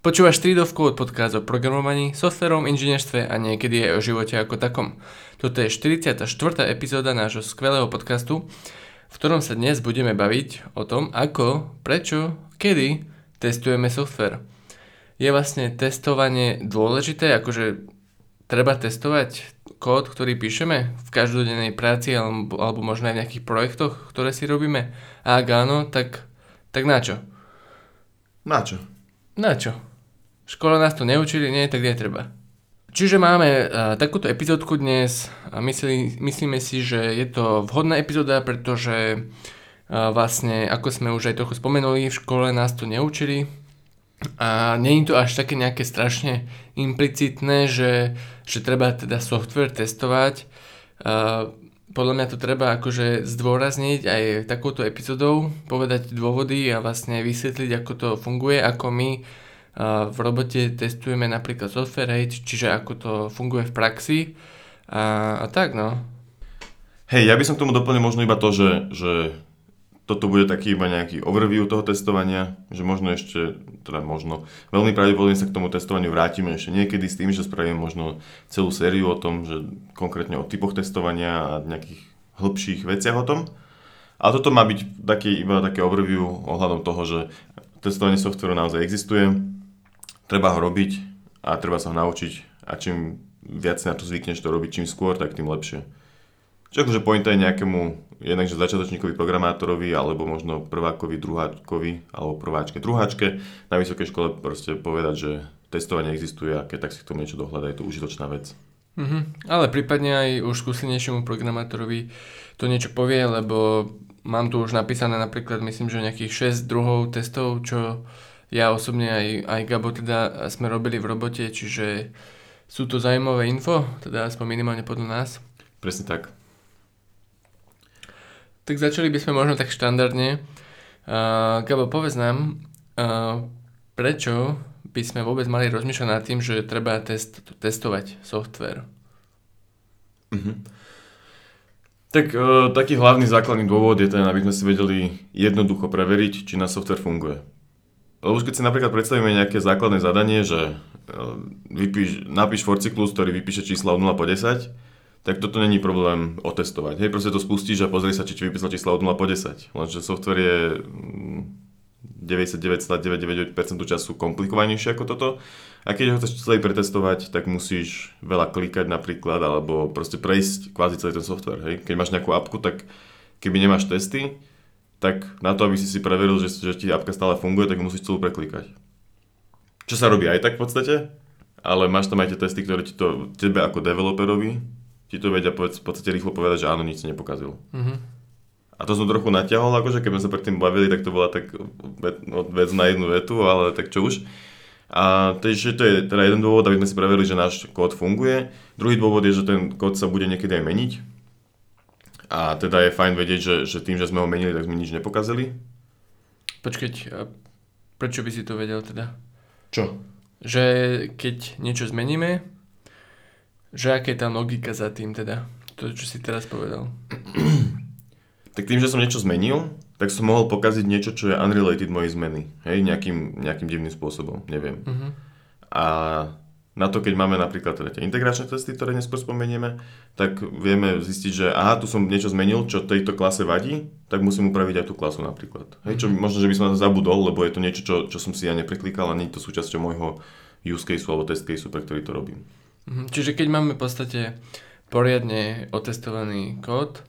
Počúvaš Streetov Code podcast o programovaní, softverom, inžinierstve a niekedy aj o živote ako takom. Toto je 44. epizóda nášho skvelého podcastu, v ktorom sa dnes budeme baviť o tom, ako, prečo, kedy testujeme software. Je vlastne testovanie dôležité, akože treba testovať kód, ktorý píšeme v každodennej práci alebo, alebo možno aj v nejakých projektoch, ktoré si robíme? A ak áno, tak, tak na čo? Na čo? Na čo? Škola nás to neučili, nie, tak netreba. Čiže máme uh, takúto epizódku dnes a myslí, myslíme si, že je to vhodná epizóda, pretože uh, vlastne, ako sme už aj trochu spomenuli, v škole nás to neučili a je to až také nejaké strašne implicitné, že, že treba teda software testovať. Uh, podľa mňa to treba akože zdôrazniť aj takouto epizódou, povedať dôvody a vlastne vysvetliť, ako to funguje, ako my v robote testujeme napríklad software rate, čiže ako to funguje v praxi a, a tak no. Hej, ja by som k tomu doplnil možno iba to, že, že toto bude taký iba nejaký overview toho testovania, že možno ešte, teda možno, veľmi pravdepodobne sa k tomu testovaniu vrátime ešte niekedy s tým, že spravíme možno celú sériu o tom, že konkrétne o typoch testovania a nejakých hĺbších veciach o tom. A toto má byť taký, iba také overview ohľadom toho, že testovanie softveru naozaj existuje, treba ho robiť a treba sa ho naučiť a čím viac na to zvykneš to robiť čím skôr, tak tým lepšie. Čo akože pointa je nejakému jednakže začiatočníkovi programátorovi alebo možno prvákovi, druhákovi alebo prváčke, druháčke na vysokej škole proste povedať, že testovanie existuje a keď tak si k tomu niečo dohľada, je to užitočná vec. Mm-hmm. Ale prípadne aj už skúsenejšiemu programátorovi to niečo povie, lebo mám tu už napísané napríklad, myslím, že nejakých 6 druhov testov, čo ja osobne aj, aj Gabo teda sme robili v robote, čiže sú to zaujímavé info, teda aspoň minimálne podľa nás. Presne tak. Tak začali by sme možno tak štandardne. Uh, Gabo, povedz nám, uh, prečo by sme vôbec mali rozmýšľať nad tým, že treba test, testovať software? Uh-huh. Tak uh, taký hlavný základný dôvod je ten, aby sme si vedeli jednoducho preveriť, či náš software funguje. Lebo keď si napríklad predstavíme nejaké základné zadanie, že e, vypíš, napíš for cyklus, ktorý vypíše čísla od 0 po 10, tak toto není problém otestovať. Hej, proste to spustíš a pozri sa, či ti vypísal čísla od 0 po 10. Lenže software je 99,99% mm, času komplikovanejšie ako toto. A keď ho chceš celý pretestovať, tak musíš veľa klikať napríklad, alebo proste prejsť kvázi celý ten software. Hej. Keď máš nejakú apku, tak keby nemáš testy, tak na to, aby si si preveril, že, že ti apka stále funguje, tak musíš celú preklikať. Čo sa robí aj tak v podstate, ale máš tam aj tie testy, ktoré ti to, tebe ako developerovi, ti to vedia povedz, v podstate rýchlo povedať, že áno, nič si nepokazil. Mm-hmm. A to som trochu natiahol, akože keď sme sa predtým bavili, tak to bola tak vec na jednu vetu, ale tak čo už. A takže to je teda jeden dôvod, aby sme si preverili, že náš kód funguje. Druhý dôvod je, že ten kód sa bude niekedy aj meniť. A teda je fajn vedieť, že, že tým, že sme ho menili, tak sme nič nepokazili. Počkať, prečo by si to vedel teda? Čo? Že keď niečo zmeníme, že aká je tá logika za tým teda? To, čo si teraz povedal. tak tým, že som niečo zmenil, tak som mohol pokaziť niečo, čo je unrelated mojej zmeny. Hej, nejakým, nejakým divným spôsobom, neviem. Uh-huh. A na to, keď máme napríklad teda tie integračné testy, ktoré neskôr spomenieme, tak vieme zistiť, že aha, tu som niečo zmenil, čo tejto klase vadí, tak musím upraviť aj tú klasu napríklad. Hej, čo mhm. možno, že by som na to zabudol, lebo je to niečo, čo, čo som si ja nepreklikal a nie je to súčasťou môjho use case alebo test case, pre ktorý to robím. Mhm. Čiže keď máme v podstate poriadne otestovaný kód,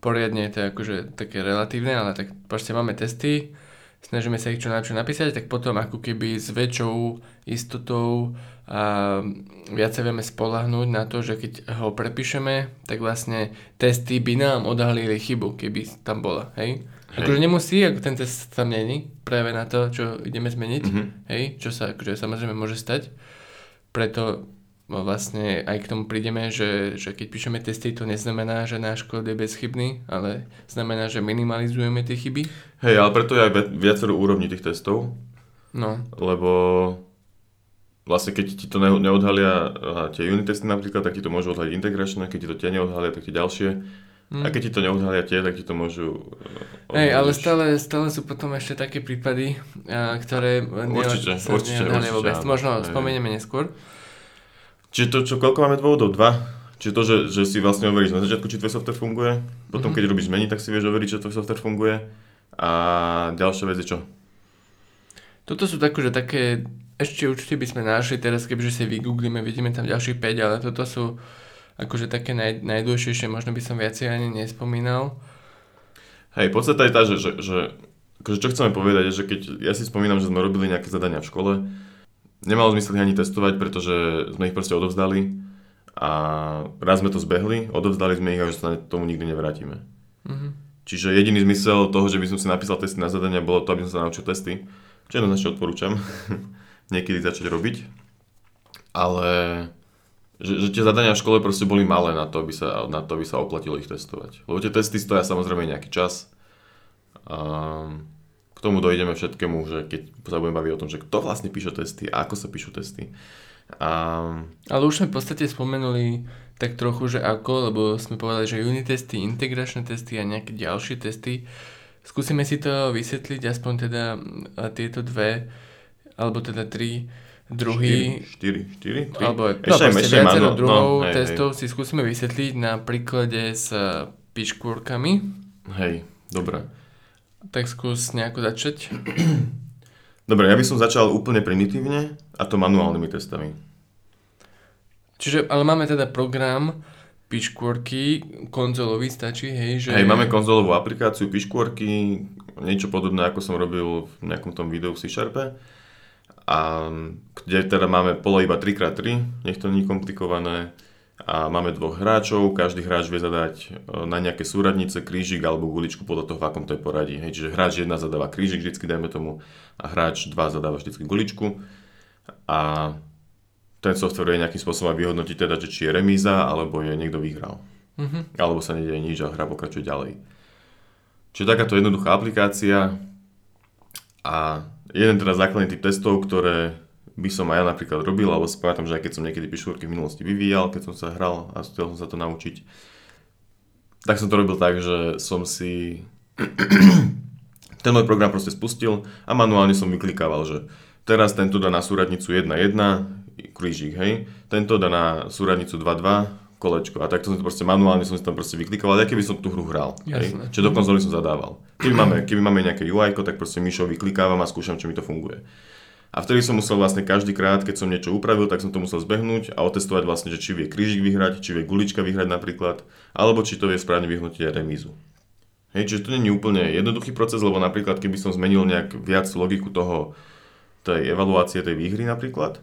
poriadne to je akože také relatívne, ale tak proste máme testy, snažíme sa ich čo najlepšie napísať, tak potom ako keby s väčšou istotou a viac sa vieme spolahnúť na to, že keď ho prepíšeme, tak vlastne testy by nám odhalili chybu, keby tam bola, hej? hej. Akože nemusí, ako ten test tam není, práve na to, čo ideme zmeniť, mm-hmm. hej? Čo sa akože samozrejme môže stať. Preto vlastne aj k tomu prídeme, že, že keď píšeme testy, to neznamená, že náš kód je bezchybný, ale znamená, že minimalizujeme tie chyby. Hej, ale preto je aj viacero úrovní tých testov. No. Lebo vlastne keď ti to neodhalia tie unit testy napríklad, tak ti to môžu odhaliť integračné, keď ti to tie neodhalia, tak tie ďalšie. Mm. A keď ti to neodhalia tie, tak ti to môžu... Uh, Hej, ale stále, stále sú potom ešte také prípady, uh, ktoré určite, sa určite, určite, vôbec. Áno. Možno Hej. spomenieme neskôr. Čiže to, čo, koľko máme dôvodov? Dva? Čiže to, že, že si vlastne overíš na začiatku, či tvoj software funguje, potom mm-hmm. keď robíš zmeny, tak si vieš overiť, že tvoj software funguje. A ďalšia vec je čo? Toto sú tako, že také, ešte určite by sme našli teraz, kebyže si vygooglíme, vidíme tam ďalších 5, ale toto sú akože také naj, najdôležitejšie, možno by som viacej ani nespomínal. Hej, podstata je tá, že, že, že akože čo chceme povedať, je, že keď ja si spomínam, že sme robili nejaké zadania v škole, nemalo zmysel ani testovať, pretože sme ich proste odovzdali a raz sme to zbehli, odovzdali sme ich a že sa tomu nikdy nevrátime. Mm-hmm. Čiže jediný zmysel toho, že by som si napísal testy na zadania, bolo to, aby som sa naučil testy, čo jednoznačne odporúčam niekedy začať robiť. Ale že, že tie zadania v škole proste boli malé na to, aby sa, na to, aby sa oplatilo ich testovať. Lebo tie testy stoja samozrejme nejaký čas. A k tomu dojdeme všetkému, že keď sa budeme baviť o tom, že kto vlastne píše testy a ako sa píšu testy. A... Ale už sme v podstate spomenuli tak trochu, že ako, lebo sme povedali, že unit testy, integračné testy a nejaké ďalšie testy. Skúsime si to vysvetliť, aspoň teda tieto dve, alebo teda tri druhý... 4, 4, 3? Alebo, ešte, no, ešte, ešte viacero no, druhov no, hej, testov hej. si skúsime vysvetliť na príklade s eh, piškôrkami. Hej, dobre. Tak skús nejako začať. Dobre, ja by som začal úplne primitívne a to manuálnymi testami. Čiže, ale máme teda program piškôrky, konzolový stačí, hej? Že... Hej, máme konzolovú aplikáciu piškôrky, niečo podobné ako som robil v nejakom tom videu v C-Sharpe a kde teda máme pole iba 3x3, nech to nie je komplikované a máme dvoch hráčov, každý hráč vie zadať e, na nejaké súradnice krížik alebo guličku podľa toho, v akom to je poradí. Hej, čiže hráč 1 zadáva krížik vždycky, dajme tomu, a hráč 2 zadáva vždycky guličku a ten software je nejakým spôsobom vyhodnotiť teda, že či je remíza, alebo je niekto vyhral. Mm-hmm. Alebo sa nedieje nič a hra pokračuje ďalej. Čiže takáto jednoduchá aplikácia a jeden teda základný typ testov, ktoré by som aj ja napríklad robil, alebo si pamätám, že aj keď som niekedy pišúrky v minulosti vyvíjal, keď som sa hral a chcel som sa to naučiť, tak som to robil tak, že som si ten môj program proste spustil a manuálne som vyklikával, že teraz tento dá na súradnicu 1.1, krížik, hej, tento dá na súradnicu 2.2, kolečko. A takto som to proste manuálne som si tam proste vyklikoval, aké by som tú hru hral. Čiže do konzoly som zadával. Keby máme, keby máme nejaké UI, tak proste myšou vyklikávam a skúšam, či mi to funguje. A vtedy som musel vlastne každý krát, keď som niečo upravil, tak som to musel zbehnúť a otestovať vlastne, že či vie krížik vyhrať, či vie gulička vyhrať napríklad, alebo či to vie správne vyhnúť aj remízu. Hej, čiže to nie je úplne jednoduchý proces, lebo napríklad keby som zmenil nejak viac logiku toho, tej evaluácie tej výhry napríklad,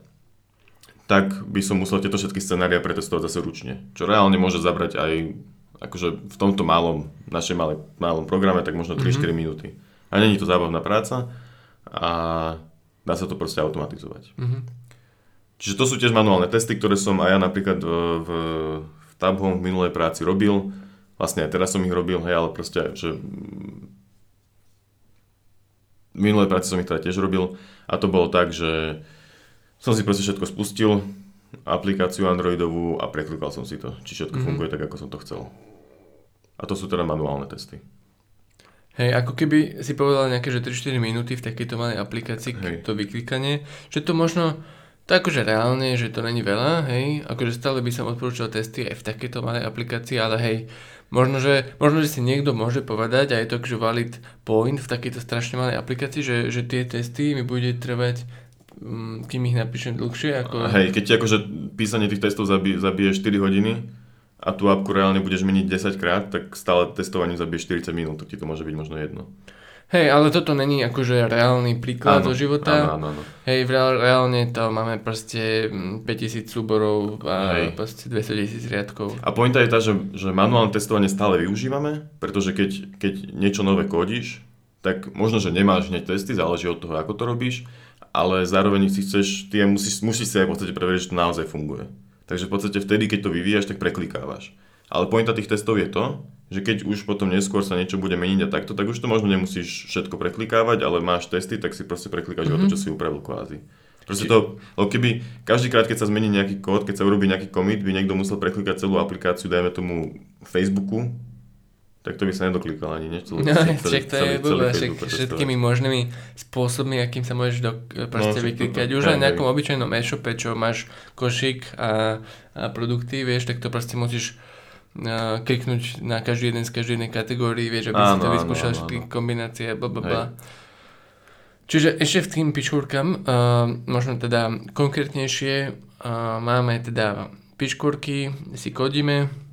tak by som musel tieto všetky scenária pretestovať zase ručne. Čo reálne môže zabrať aj akože v tomto malom, našej malej, malom programe, tak možno 3-4 mm-hmm. minúty. A není to zábavná práca a dá sa to proste automatizovať. Mm-hmm. Čiže to sú tiež manuálne testy, ktoré som aj ja napríklad v, v, v Tabhome v minulej práci robil. Vlastne aj teraz som ich robil, hej, ale proste, že v minulej práci som ich teda tiež robil a to bolo tak, že som si proste všetko spustil, aplikáciu Androidovú a preklikal som si to, či všetko mm-hmm. funguje tak, ako som to chcel. A to sú teda manuálne testy. Hej, ako keby si povedal nejaké, že 3-4 minúty v takejto malej aplikácii, hej. to vyklikanie, že to možno, to akože reálne, že to není veľa, hej, akože stále by som odporúčal testy aj v takejto malej aplikácii, ale hej, možno že, možno, že si niekto môže povedať, a je to akože valid point v takejto strašne malej aplikácii, že, že tie testy mi bude trvať kým ich napíšem dlhšie. Ako... Hej, keď ti akože písanie tých testov zabije, zabije 4 hodiny a tú apku reálne budeš meniť 10 krát, tak stále testovanie zabije 40 minút, tak ti to môže byť možno jedno. Hej, ale toto není akože reálny príklad áno, zo života. Áno, áno, áno. Hej, reálne to máme proste 5000 mm, súborov a Hej. proste 200 tisíc riadkov. A pointa je tá, že, že manuálne testovanie stále využívame, pretože keď, keď niečo nové kodíš, tak možno, že nemáš hneď testy, záleží od toho, ako to robíš, ale zároveň si chceš, ty musíš, musíš si aj v podstate preveriť, že to naozaj funguje. Takže v podstate vtedy, keď to vyvíjaš, tak preklikávaš. Ale pointa tých testov je to, že keď už potom neskôr sa niečo bude meniť a takto, tak už to možno nemusíš všetko preklikávať, ale máš testy, tak si proste preklikáš mm-hmm. to, čo si upravil kvázi. Proste to, lebo keby každý krát, keď sa zmení nejaký kód, keď sa urobí nejaký commit, by niekto musel preklikať celú aplikáciu, dajme tomu Facebooku, tak to by sa nedoklikal ani niečo. No, však to je blbé, však všetkými možnými spôsobmi, akým sa môžeš do, proste no, vyklikať. Už aj na nejakom obyčajnom e-shope, čo máš košík a, a produkty, vieš, tak to proste musíš uh, kliknúť na každý jeden z každej jednej kategórii, vieš, aby áno, si to vyskúšal všetky kombinácie, blablabla. Čiže ešte v tým pičkúrkam, uh, možno teda konkrétnejšie, uh, máme teda pičkúrky, si kodíme,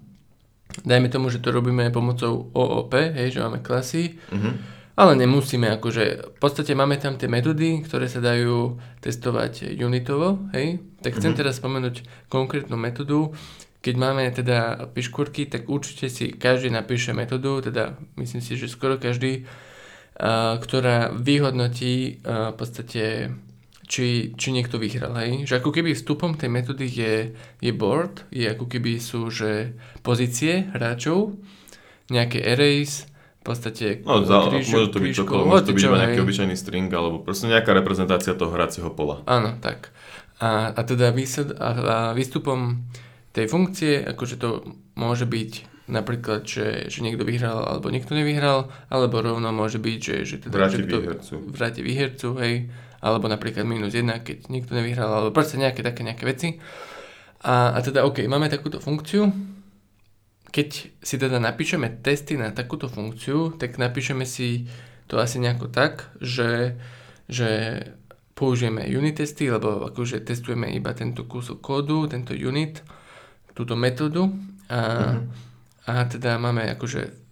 dajme tomu, že to robíme pomocou OOP, hej, že máme klasy, uh-huh. ale nemusíme, akože v podstate máme tam tie metódy, ktoré sa dajú testovať unitovo, hej, tak chcem uh-huh. teraz spomenúť konkrétnu metódu, keď máme teda piškúrky, tak určite si každý napíše metódu, teda myslím si, že skoro každý, ktorá vyhodnotí v podstate či, či niekto vyhral, hej? Že ako keby vstupom tej metódy je, je board, je ako keby sú, že pozície hráčov, nejaké arrays, v podstate no, za, krížu, môže to byť čokoľvek, môže to byť iba nejaký obyčajný string, alebo proste nejaká reprezentácia toho hracieho pola. Áno, tak. A, a teda výsed, a, a výstupom tej funkcie, akože to môže byť napríklad, že, že niekto vyhral alebo niekto nevyhral, alebo rovno môže byť, že, že teda, vráti že výhercu. Vráti výhercu, hej alebo napríklad minus 1, keď nikto nevyhral, alebo proste nejaké také nejaké veci. A, a teda OK, máme takúto funkciu. Keď si teda napíšeme testy na takúto funkciu, tak napíšeme si to asi nejako tak, že, že použijeme unit testy, lebo akože testujeme iba tento kúsok kódu, tento unit, túto metódu a, uh-huh. a teda máme akože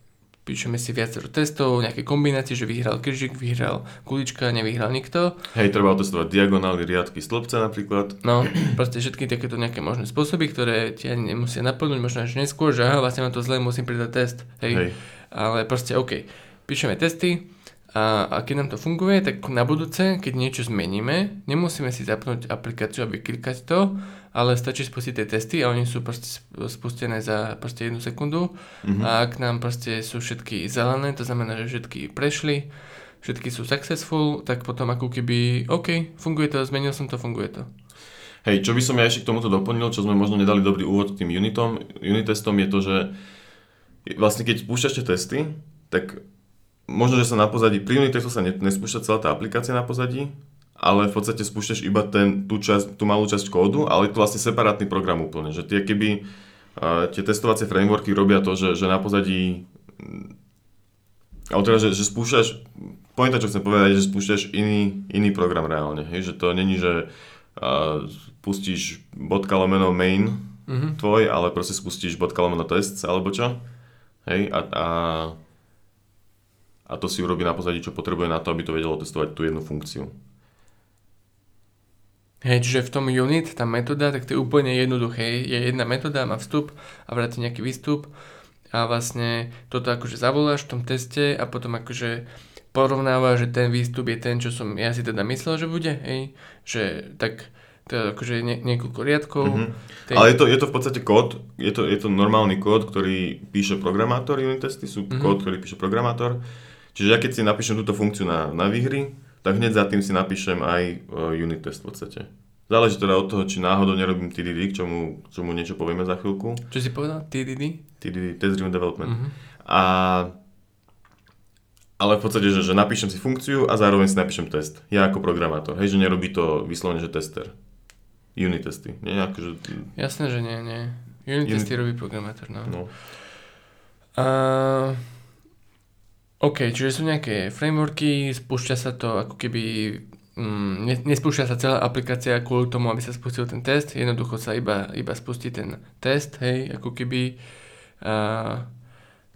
píšeme si viacero testov, nejaké kombinácie, že vyhral kryžik, vyhral kulička, nevyhral nikto. Hej, treba otestovať diagonály, riadky, stĺpce napríklad. No, proste všetky takéto nejaké možné spôsoby, ktoré ti ani nemusia naplnúť, možno až neskôr, že aha, vlastne mám to zle, musím pridať test. Hej. Hej. Ale proste OK, píšeme testy, a, a keď nám to funguje, tak na budúce, keď niečo zmeníme, nemusíme si zapnúť aplikáciu a vyklikať to, ale stačí spustiť tie testy a oni sú proste spustené za proste jednu sekundu mm-hmm. a ak nám proste sú všetky zelené, to znamená, že všetky prešli, všetky sú successful, tak potom ako keby, OK, funguje to, zmenil som to, funguje to. Hej, čo by som ja ešte k tomuto doplnil, čo sme možno nedali dobrý úvod tým unitom, unit testom je to, že vlastne keď spúšťaš tie testy, tak možno, že sa na pozadí, pri unit testu sa nespúšťa celá tá aplikácia na pozadí, ale v podstate spúšťaš iba ten, tú, časť, tú malú časť kódu, ale je to vlastne separátny program úplne, že tie keby uh, tie testovacie frameworky robia to, že, že na pozadí ale teda, že, že spúšťaš, pointa, čo chcem povedať, že spúšťaš iný, iný program reálne, hej, že to není, že uh, pustíš bodka lomeno main mm-hmm. tvoj, ale proste spustíš bodka lomeno test alebo čo, hej, a, a a to si urobí na pozadí, čo potrebuje na to, aby to vedelo testovať tú jednu funkciu. Hej, čiže v tom unit, tá metóda, tak to je úplne jednoduché. Je jedna metóda, má vstup a vráti nejaký výstup a vlastne toto akože zavoláš v tom teste a potom akože porovnáva, že ten výstup je ten, čo som ja si teda myslel, že bude, hej, že tak to je akože nie, niekoľko riadkov. Mm-hmm. Tej... Ale je to, je to v podstate kód, je to, je to normálny kód, ktorý píše programátor, unit testy sú mm-hmm. kód, ktorý píše programátor. Čiže ja keď si napíšem túto funkciu na, na výhry, tak hneď za tým si napíšem aj uh, unit test v podstate. Záleží teda od toho, či náhodou nerobím TDD, k čomu, čomu niečo povieme za chvíľku. Čo si povedal? TDD? TDD, Test Driven Development. Uh-huh. A, ale v podstate, že, že napíšem si funkciu a zároveň si napíšem test. Ja ako programátor. Hej, že nerobí to vyslovene, že tester. Unit testy. Nie, akože... Jasné, že nie, nie. Unit, Unit... testy robí programátor, no. no. Uh, OK, čiže sú nejaké frameworky, spúšťa sa to ako keby, mm, nespúšťa sa celá aplikácia kvôli tomu, aby sa spustil ten test, jednoducho sa iba, iba spustí ten test, hej, ako keby, uh,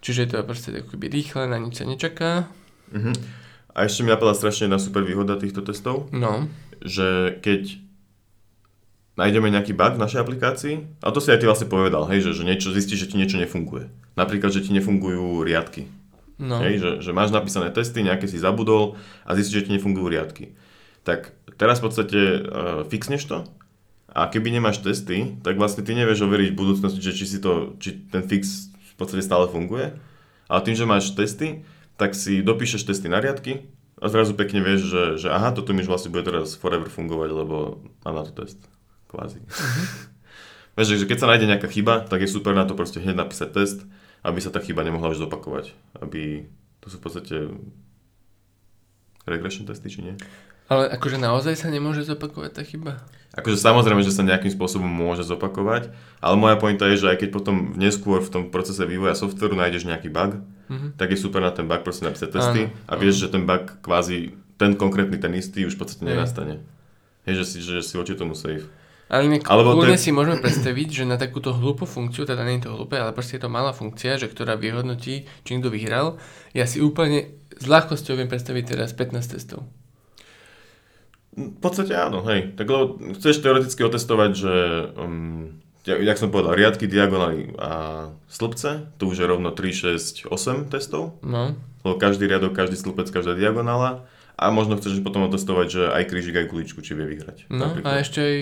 čiže je to proste ako keby rýchle, na nič sa nečaká. Uh-huh. A ešte mi napadla strašne jedna super výhoda týchto testov, no. že keď nájdeme nejaký bug v našej aplikácii, a to si aj ty vlastne povedal, hej, že, že niečo zistíš, že ti niečo nefunguje. Napríklad, že ti nefungujú riadky No. Hej, že, že máš napísané testy, nejaké si zabudol a zistíš, že ti nefungujú riadky. Tak teraz v podstate uh, fixneš to a keby nemáš testy, tak vlastne ty nevieš overiť v budúcnosti, že či, si to, či ten fix v podstate stále funguje. Ale tým, že máš testy, tak si dopíšeš testy na riadky a zrazu pekne vieš, že, že aha, toto mi už vlastne bude teraz forever fungovať, lebo mám na to test. Kvázi. Uh-huh. vieš, že keď sa nájde nejaká chyba, tak je super na to proste hneď napísať test aby sa tá chyba nemohla už zopakovať. Aby to sú v podstate regression testy, či nie? Ale akože naozaj sa nemôže zopakovať tá chyba? Akože samozrejme, že sa nejakým spôsobom môže zopakovať, ale moja pointa je, že aj keď potom neskôr v tom procese vývoja softveru nájdeš nejaký bug, mm-hmm. tak je super na ten bug proste napísať testy Áno. a vieš, že ten bug kvázi, ten konkrétny, ten istý už v podstate nenastane. Je, že si, že si voči tomu safe. Ale inak Alebo kľudne je... si môžeme predstaviť, že na takúto hlúpu funkciu, teda nie je to hlúpe, ale proste je to malá funkcia, že ktorá vyhodnotí, či niekto vyhral. Ja si úplne s ľahkosťou viem predstaviť teraz 15 testov. V podstate áno, hej. Tak lebo chceš teoreticky otestovať, že um, jak som povedal, riadky, diagonály a slupce, tu už je rovno 3, 6, 8 testov. No. Lebo každý riadok, každý slupec, každá diagonála. A možno chceš potom otestovať, že aj krížik, aj kuličku, či vie vyhrať. No napríklad. a ešte aj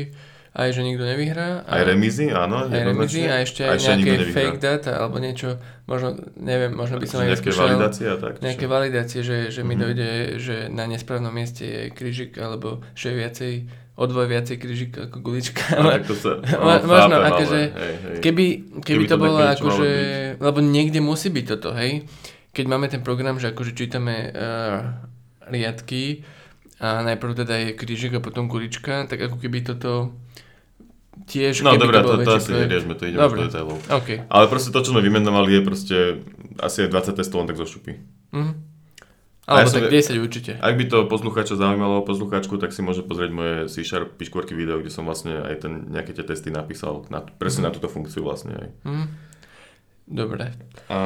aj že nikto nevyhrá. Aj remízy, áno. Aj remízy a ešte aj, nejaké fake data alebo niečo, možno, neviem, možno by som aj Nejaké validácie a tak. Nejaké validácie, že, že mi mm-hmm. dojde, že na nesprávnom mieste je krížik alebo že je viacej odvoj viacej krížik ako gulička. Ale, to sa, no, možno, akože, keby, keby, keby to, to bolo akože, lebo niekde musí byť toto, hej. Keď máme ten program, že akože čítame uh, riadky a najprv teda je krížik a potom gulička, tak ako keby toto tiež... No dobré, to, to, to asi neriešme, to ideme do detailov. Okay. Ale proste to, čo sme vymenovali, je proste asi aj 20 testov len tak zo šupy. Mm-hmm. Alebo ja tak 10 určite. Ak by to poslucháča zaujímalo, poslucháčku, tak si môže pozrieť moje C-Sharp piškvorky video, kde som vlastne aj ten, nejaké tie testy napísal, na, presne mm. na túto funkciu vlastne aj. Mm. Dobre. A,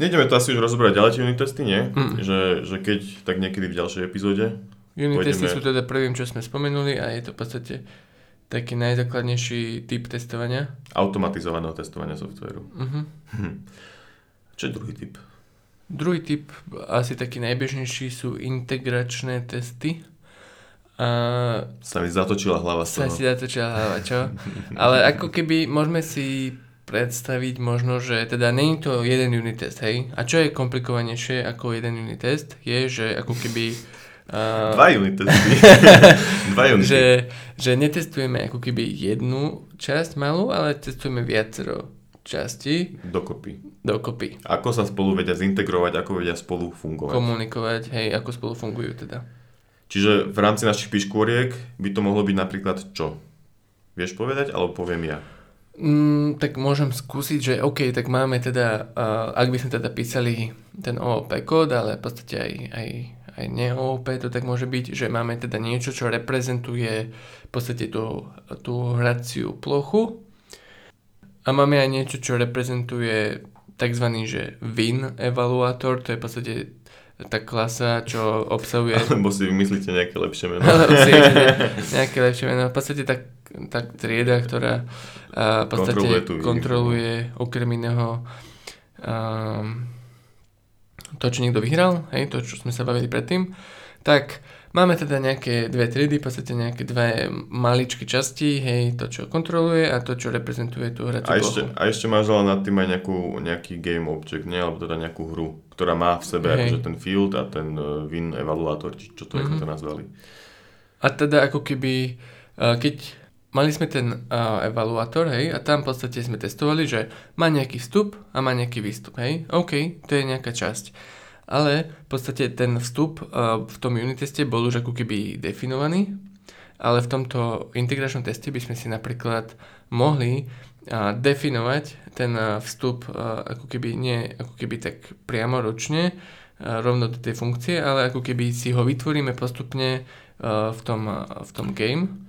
nejdeme to asi už rozoberať ďalej tie unit testy, nie? Mm. Že, že keď, tak niekedy v ďalšej epizóde. Unit testy sú teda prvým, čo sme spomenuli a je to v podstate taký najzákladnejší typ testovania? Automatizovaného testovania softveru. Uh-huh. Čo je druhý typ? Druhý typ, asi taký najbežnejší, sú integračné testy. A sa mi zatočila hlava Sa si zatočila hlava, čo? Ale ako keby môžeme si predstaviť možno, že teda není to jeden unit test, hej? A čo je komplikovanejšie ako jeden unit test, je, že ako keby Uh, Dva unity. Dva unity. Že, že netestujeme ako keby jednu časť malú, ale testujeme viacero časti. Dokopy. Dokopy. Ako sa spolu vedia zintegrovať, ako vedia spolu fungovať. Komunikovať, hej, ako spolu fungujú teda. Čiže v rámci našich piškôriek by to mohlo byť napríklad čo? Vieš povedať, alebo poviem ja? Mm, tak môžem skúsiť, že OK, tak máme teda, uh, ak by sme teda písali ten OOP kód, ale v podstate aj, aj aj ne-OOP to tak môže byť, že máme teda niečo, čo reprezentuje v podstate tú, tú hraciu plochu a máme aj niečo, čo reprezentuje tzv. že win evaluátor, to je v podstate tá klasa, čo obsahuje... Alebo si vymyslíte nejaké lepšie meno. si nejaké lepšie meno. V podstate tá, tá trieda, ktorá a, v podstate kontroluje, kontroluje okrem iného um, to, čo niekto vyhral, hej, to, čo sme sa bavili predtým, tak máme teda nejaké dve triedy, v podstate nejaké dve maličké časti, hej, to, čo kontroluje a to, čo reprezentuje tú hraciu a ešte, a ešte máš ale nad tým aj nejakú, nejaký game object, nie? Alebo teda nejakú hru, ktorá má v sebe hej. akože ten field a ten uh, win evaluátor, či čo to, mm-hmm. to nazvali. A teda ako keby, uh, keď mali sme ten uh, evaluátor, hej, a tam v podstate sme testovali, že má nejaký vstup a má nejaký výstup, hej, OK, to je nejaká časť. Ale v podstate ten vstup uh, v tom unit teste bol už ako keby definovaný, ale v tomto integračnom teste by sme si napríklad mohli uh, definovať ten uh, vstup uh, ako keby nie ako keby tak priamo ručne, rovno do tej funkcie, ale ako keby si ho vytvoríme postupne v, tom, v tom game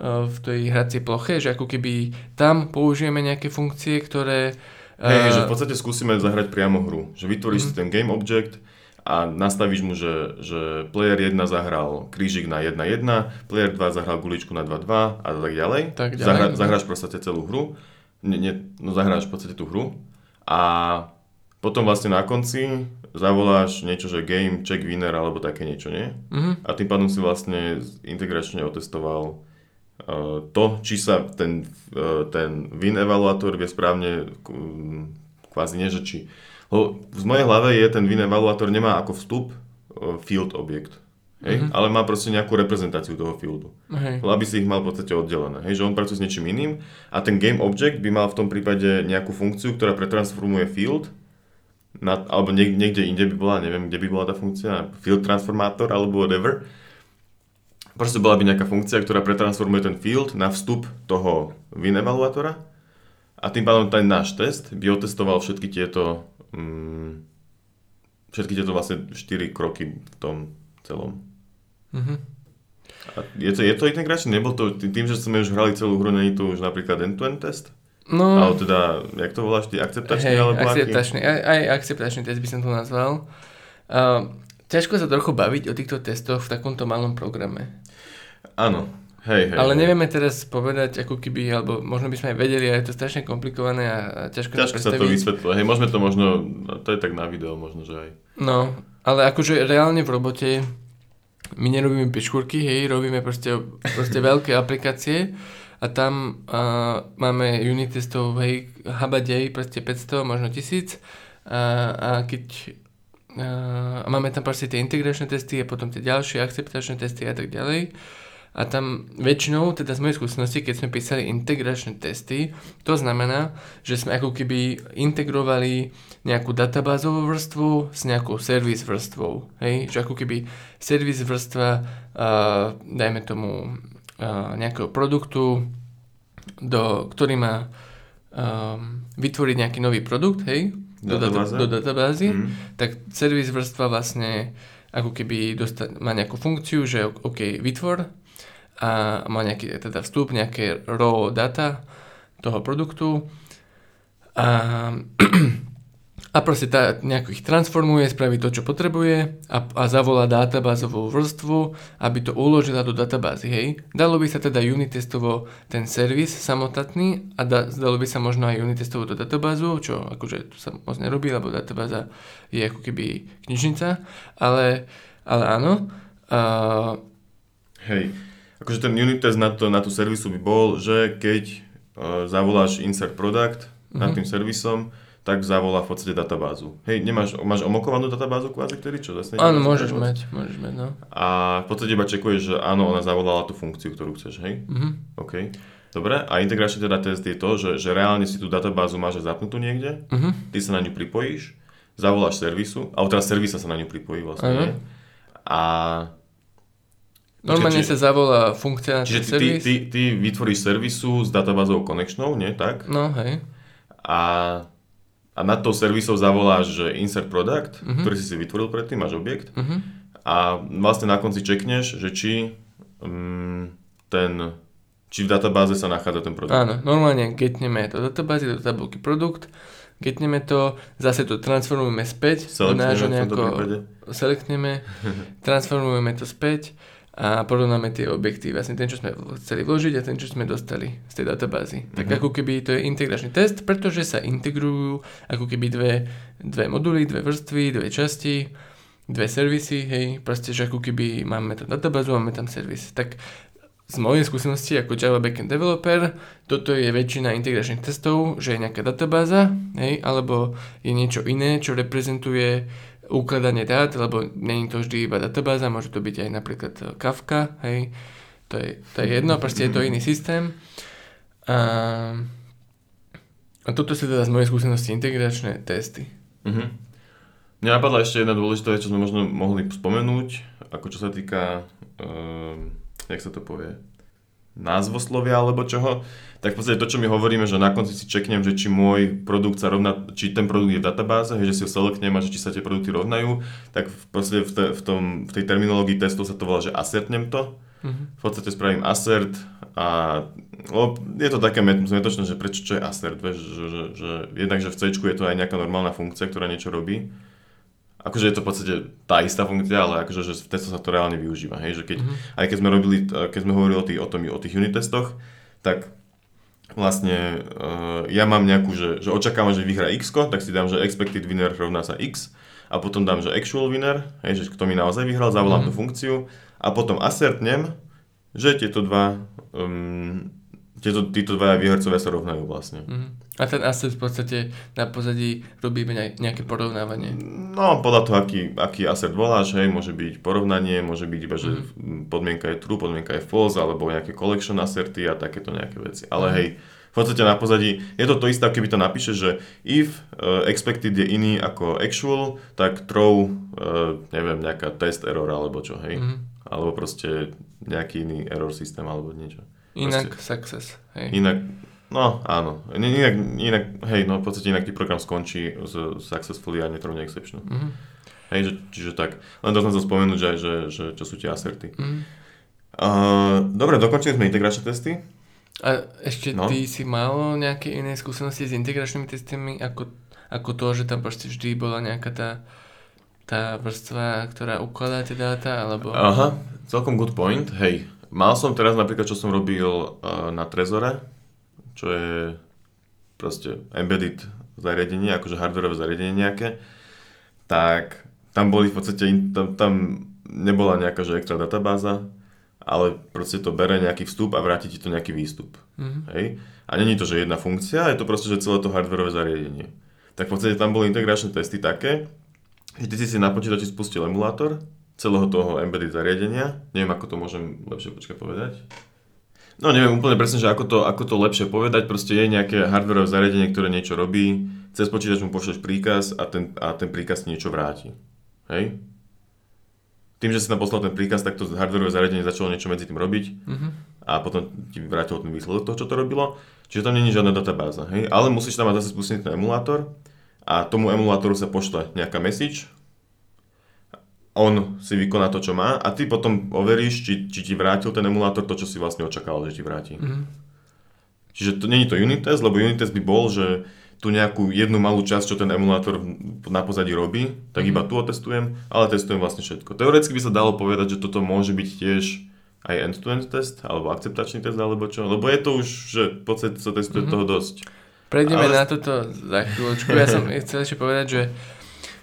v tej hracej ploche, že ako keby tam použijeme nejaké funkcie, ktoré... Hej, uh, že v podstate skúsime zahrať priamo hru. Že vytvoríš uh-huh. si ten game object a nastavíš mu, že, že player 1 zahral krížik na 1-1, player 2 zahral guličku na 2-2 a tak ďalej. Tak ďalej. Zahra, zahráš v podstate celú hru. Nie, nie, no zahráš v podstate tú hru. A potom vlastne na konci zavoláš niečo, že game, check winner alebo také niečo, nie? Uh-huh. A tým pádom si vlastne integračne otestoval Eh, to, či sa ten, eh, ten win evaluátor vie správne kvázi nie, že či... V mojej hlave je ten win evaluátor nemá ako vstup eh, field objekt. hej, Mhm. ale má proste nejakú reprezentáciu toho fieldu. Hej. Aby si ich mal v podstate oddelené. Hej, že on pracuje s niečím iným a ten game object by mal v tom prípade nejakú funkciu, ktorá pretransformuje field na, alebo niek- niekde inde by bola, neviem, kde by bola tá funkcia, field transformátor alebo whatever. Proste bola by nejaká funkcia, ktorá pretransformuje ten field na vstup toho win evaluátora a tým pádom ten náš test by otestoval všetky tieto mm, všetky tieto vlastne 4 kroky v tom celom. Mhm. A je to, je to integračné? Nebol to tým, že sme už hrali celú hru, není to už napríklad end-to-end test? No, Ale teda, jak to voláš ty, akceptačný hej, alebo aký? akceptačný, aj, aj akceptačný test by som to nazval. Uh, ťažko sa trochu baviť o týchto testoch v takomto malom programe. Áno, hej, hej. Ale nevieme teraz povedať, ako keby, alebo možno by sme aj vedeli, a je to strašne komplikované a, ťažko, Ťažko sa to vysvetľuje. Hej, môžeme to možno, no, to je tak na video možno, že aj. No, ale akože reálne v robote my nerobíme pičkurky, hej, robíme proste, proste veľké aplikácie a tam uh, máme unit testov, hej, habadej, proste 500, možno 1000 a, a keď uh, a máme tam proste tie integračné testy a potom tie ďalšie akceptačné testy a tak ďalej. A tam väčšinou, teda z mojej skúsenosti, keď sme písali integračné testy, to znamená, že sme ako keby integrovali nejakú databázovú vrstvu s nejakou servis vrstvou. Hej? Že ako keby servis vrstva, uh, dajme tomu, uh, nejakého produktu, do, ktorý má um, vytvoriť nejaký nový produkt, hej? Do, Databáze? data, do databázy, Mhm. tak servis vrstva vlastne ako keby dosta- má nejakú funkciu, že OK, vytvor a má nejaký teda vstup, nejaké raw data toho produktu a, a proste tá, nejako ich transformuje, spraví to, čo potrebuje a, a zavolá databázovú vrstvu, aby to uložila do databázy, hej. Dalo by sa teda unit testovo ten servis samostatný a da, dalo by sa možno aj unit testovo do databázu, čo akože to sa moc nerobí, lebo databáza je ako keby knižnica, ale, ale áno. Uh, Hej. Akože ten unit test na, to, na tú servisu by bol, že keď uh, zavoláš insert product nad Mhm. tým servisom, tak zavolá v podstate databázu. Hej, nemáš, máš omokovanú databázu kvázi, ktorý čo? Zase áno, môžeš mať, môžeš mať, no. A v podstate iba čekuješ, že áno, ona zavolala tú funkciu, ktorú chceš, hej? Mhm. OK. Dobre, a integračný teda test je to, že, že reálne si tú databázu máš zapnutú niekde, Mhm. ty sa na ňu pripojíš, zavoláš servisu, alebo teraz servisa sa na ňu pripojí vlastne, nie? A Normálne Čiže- sa zavolá funkcia na ten Čiže ty, ty, ty, ty vytvoríš servisu s databázou connectionou, nie tak? No, hej. A, a nad tou servisou zavoláš insert product, Mhm. ktorý si si vytvoril predtým, máš objekt. Mhm. A vlastne na konci čekneš, že či um, ten, či v databáze sa nachádza ten produkt. Áno, normálne getneme to do databázy, do tabulky produkt, getneme to, zase to transformujeme späť do nášho nejako, selektneme, transformujeme to späť a porovnáme tie objekty, vlastne ten, čo sme chceli vložiť a ten, čo sme dostali z tej databázy. Tak Mhm. ako keby to je integračný test, pretože sa integrujú ako keby dve, dve moduly, dve vrstvy, dve časti, dve servisy, hej, proste, že ako keby máme tam databázu, máme tam servis. Tak z mojej skúsenosti ako Java backend developer, toto je väčšina integračných testov, že je nejaká databáza, hej, alebo je niečo iné, čo reprezentuje ukladanie dát, lebo není to vždy iba databáza, môže to byť aj napríklad eh, Kafka, hej, to je, to je jedno, proste je to iný systém. A, a toto sú teda z mojej skúsenosti integračné testy. Mhm. Mňa napadla ešte jedna dôležitá vec, čo sme možno mohli spomenúť, ako čo sa týka, um, jak sa to povie, názvoslovia alebo čoho, tak v podstate to, čo my hovoríme, že na konci si čeknem, že či môj produkt sa rovná, či ten produkt je v databáze, že si ho selektnem a že či sa tie produkty rovnajú, tak v, podstate v, te, v, tom, v tej terminológii testov sa to volá, že assertnem to. Mhm. V podstate spravím assert a lebo je to také met- zmetočné, že prečo čo je assert, vieš, že, že, že jednak, že v C je to aj nejaká normálna funkcia, ktorá niečo robí. Akože je to v podstate tá istá funkcia, ale akože že v testoch sa to reálne využíva. Hej? Že keď, Mhm. Aj keď sme robili, keď sme hovorili o tých, o, tom, o tých unit testoch, tak vlastne uh, ja mám nejakú, že, že očakávam, že vyhrá x, tak si dám, že expected winner rovná sa x a potom dám, že actual winner, hej, že kto mi naozaj vyhral, zavolám Mhm. tú funkciu a potom assertnem, že tieto dva um, tieto, títo dvaja výhercovia sa rovnajú vlastne. Mhm. A ten asset v podstate na pozadí robíme nejaké porovnávanie. No, podľa toho, aký, aký asset voláš, hej, môže byť porovnanie, môže byť iba, že mm. podmienka je true, podmienka je false, alebo nejaké collection asserty a takéto nejaké veci. Ale mm. hej, v podstate na pozadí je to to isté, keby to napíše, že if uh, expected je iný ako actual, tak throw, uh, neviem, nejaká test error alebo čo, hej. Mm. Alebo proste nejaký iný error systém alebo niečo. Inak proste, success, hej. Inak, No, áno. Inak, inak, hej, no v podstate inak ty program skončí s successfully a netrvne exception. Mm-hmm. Hej, že, čiže tak. Len to som chcel spomenúť, že, že, že čo sú tie aserty. Mm-hmm. Uh, dobre, dokončili sme integračné testy. A ešte no. ty si mal nejaké iné skúsenosti s integračnými testami, ako, ako to, že tam proste vždy bola nejaká tá, tá vrstva, ktorá ukladá tie dáta, alebo... Aha, celkom good point. Hej, mal som teraz napríklad, čo som robil uh, na Trezore, čo je proste embedded zariadenie, akože hardwareové zariadenie nejaké, tak tam boli v podstate, tam, tam nebola nejaká že extra databáza, ale proste to bere nejaký vstup a vráti ti to nejaký výstup. Mm-hmm. Hej? A není to, že jedna funkcia, je to proste, že celé to hardwareové zariadenie. Tak v podstate tam boli integračné testy také, že ty si si na počítači spustil emulátor celého toho embedded zariadenia. Neviem, ako to môžem lepšie počkať povedať. No neviem úplne presne, že ako to, ako to lepšie povedať, proste je nejaké hardwareové zariadenie, ktoré niečo robí, cez počítač mu pošleš príkaz a ten, a ten príkaz ti niečo vráti. Hej? Tým, že si tam poslal ten príkaz, tak to hardwareové zariadenie začalo niečo medzi tým robiť mm-hmm. a potom ti vrátilo ten výsledok toho, čo to robilo. Čiže tam není žiadna databáza, hej? Ale musíš tam mať zase spustiť ten emulátor a tomu emulátoru sa pošle nejaká message, on si vykoná to, čo má a ty potom overíš, či, či ti vrátil ten emulátor to, čo si vlastne očakával, že ti vráti. Mm-hmm. Čiže to není to unit test, lebo unit test by bol, že tu nejakú jednu malú časť, čo ten emulátor na pozadí robí, tak iba tu otestujem, ale testujem vlastne všetko. Teoreticky by sa dalo povedať, že toto môže byť tiež aj end-to-end test, alebo akceptačný test, alebo čo, lebo je to už, že v podstate sa testuje mm-hmm. toho dosť. Prejdeme ale... na toto za chvíľočku. Ja som chcel ešte povedať, že